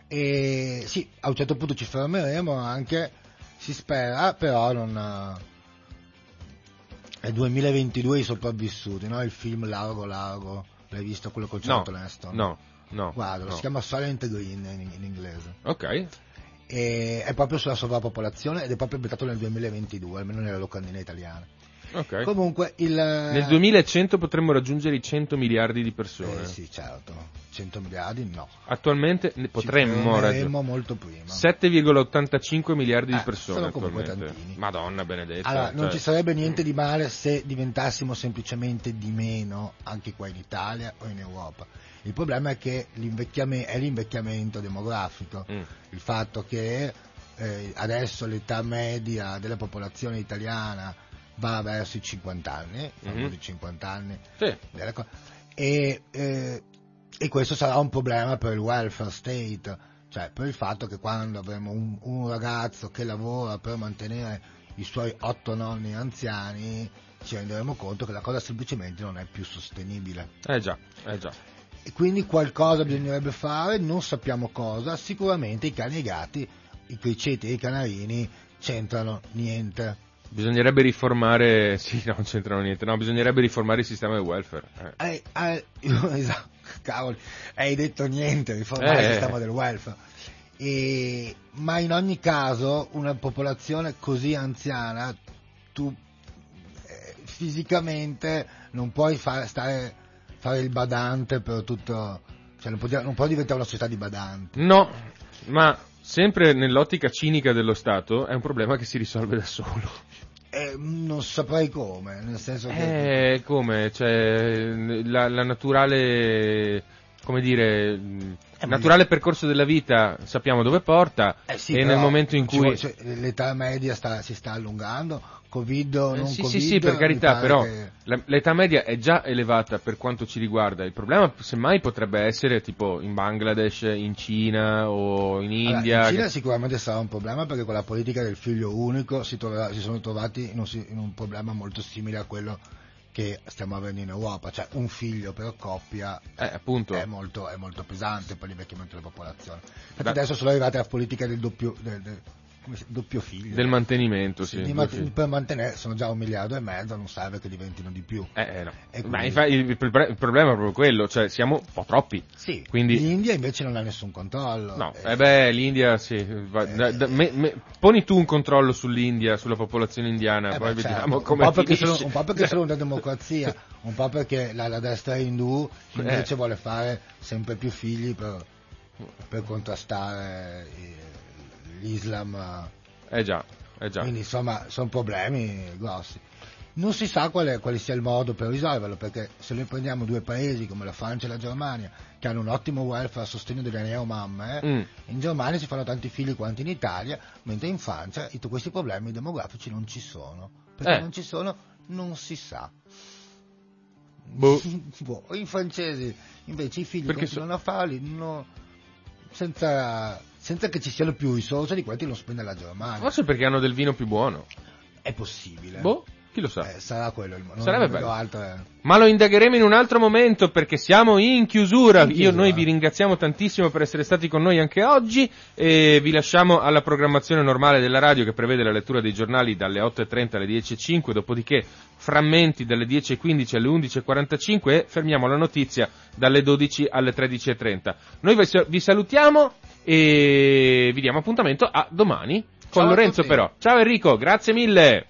E sì, a un certo punto ci fermeremo anche, si spera, però non... È 2022 i sopravvissuti, no? Il film Largo Largo, l'hai visto quello col No, Charlton Heston? no, no. Guarda, no. si chiama Silent Green in, in inglese. Ok. E è proprio sulla sovrappopolazione ed è proprio ambientato nel 2022, almeno nella locandina italiana. Ok. Comunque il... Nel 2100 potremmo raggiungere i 100 miliardi di persone. Eh sì, certo, 100 miliardi no. Attualmente ne potremmo raggiungere molto prima. 7,85 miliardi di Eh, persone sono comunque attualmente. tantini. Madonna benedetta. Allora, non cioè, ci sarebbe niente di male se diventassimo semplicemente di meno anche qua in Italia o in Europa. Il problema è che l'invecchiame- è l'invecchiamento demografico, Mm. il fatto che eh, adesso l'età media della popolazione italiana va verso i 50 anni, i Mhm. 50 anni, Sì. co- e, eh, e questo sarà un problema per il welfare state, cioè per il fatto che quando avremo un, un ragazzo che lavora per mantenere i suoi otto nonni anziani ci renderemo conto che la cosa semplicemente non è più sostenibile. Eh già, eh già. E quindi qualcosa bisognerebbe fare, non sappiamo cosa, sicuramente i cani e i gatti, i criceti e i canarini c'entrano niente. Bisognerebbe riformare, (laughs) sì, no, non c'entrano niente, no, bisognerebbe riformare il sistema del welfare. eh. Eh, eh, (laughs) esatto, cavoli, hai detto niente, riformare Eh. il sistema del welfare. E- ma in ogni caso una popolazione così anziana, tu eh, fisicamente non puoi fare, stare, fare il badante per tutto, cioè non può, non può diventare una società di badanti. No, ma sempre nell'ottica cinica dello Stato è un problema che si risolve da solo. Eh, non saprei come, nel senso che... Eh, come? Cioè, la, la naturale, come dire, naturale percorso della vita sappiamo dove porta Eh sì, e nel momento in cui... cioè, l'età media sta- si sta allungando, Covid o Eh, non sì, Covid. sì, sì, per carità, però che- l'età media è già elevata per quanto ci riguarda. Il problema, semmai, potrebbe essere tipo in Bangladesh, in Cina o in Allora, India. in Cina che- sicuramente sarà un problema perché con la politica del figlio unico si, troverà- si sono trovati in un, in un problema molto simile a quello che stiamo avendo in Europa, cioè un figlio per coppia Eh, è molto, è molto pesante per l'invecchiamento della popolazione. Infatti adesso sono arrivate la politica del doppio, del, del- doppio figlio. Del mantenimento, sì. Sì, ma- figli. per mantenere sono già un miliardo e mezzo, non serve che diventino di più. Eh, eh, no. Ma quindi- infa- il, il pro- il problema è proprio quello, cioè siamo un po' troppi. Sì, Quindi- l'India invece non ha nessun controllo. No, Eh, eh beh, l'India sì. va- da- da- me- me- poni tu un controllo sull'India, sulla popolazione indiana, eh poi beh, certo, vediamo un come po' perché sono, un po' perché sono una (laughs) democrazia, un po' perché la, la destra indù invece Eh. vuole fare sempre più figli per, per contrastare eh, l'Islam. Eh già, eh già. Quindi insomma sono problemi grossi. Non si sa qual è- quale sia il modo per risolverlo, perché se noi prendiamo due paesi come la Francia e la Germania, che hanno un ottimo welfare a sostegno delle neomamme, eh, Mm. in Germania si fanno tanti figli quanto in Italia, mentre in Francia tutti questi problemi demografici non ci sono. Perché Eh. non ci sono, non si sa. Boh. (laughs) Boh, I francesi invece i figli Perché continuano a farli no- senza, senza che ci siano più risorse di quanti non spende la Germania. Forse perché hanno del vino più buono. È possibile. Boh, chi lo sa. Eh, sarà quello il non Sarebbe bello. altre- Ma lo indagheremo in un altro momento perché siamo in chiusura. In Io, chiusura. noi vi ringraziamo tantissimo per essere stati con noi anche oggi e vi lasciamo alla programmazione normale della radio che prevede la lettura dei giornali dalle 8.30 alle 10.05, dopodiché frammenti dalle 10.15 alle 11.45 e fermiamo la notizia dalle 12 alle 13.30. Noi vi salutiamo e vi diamo appuntamento a domani con Ciao Lorenzo però. Ciao Enrico, grazie mille.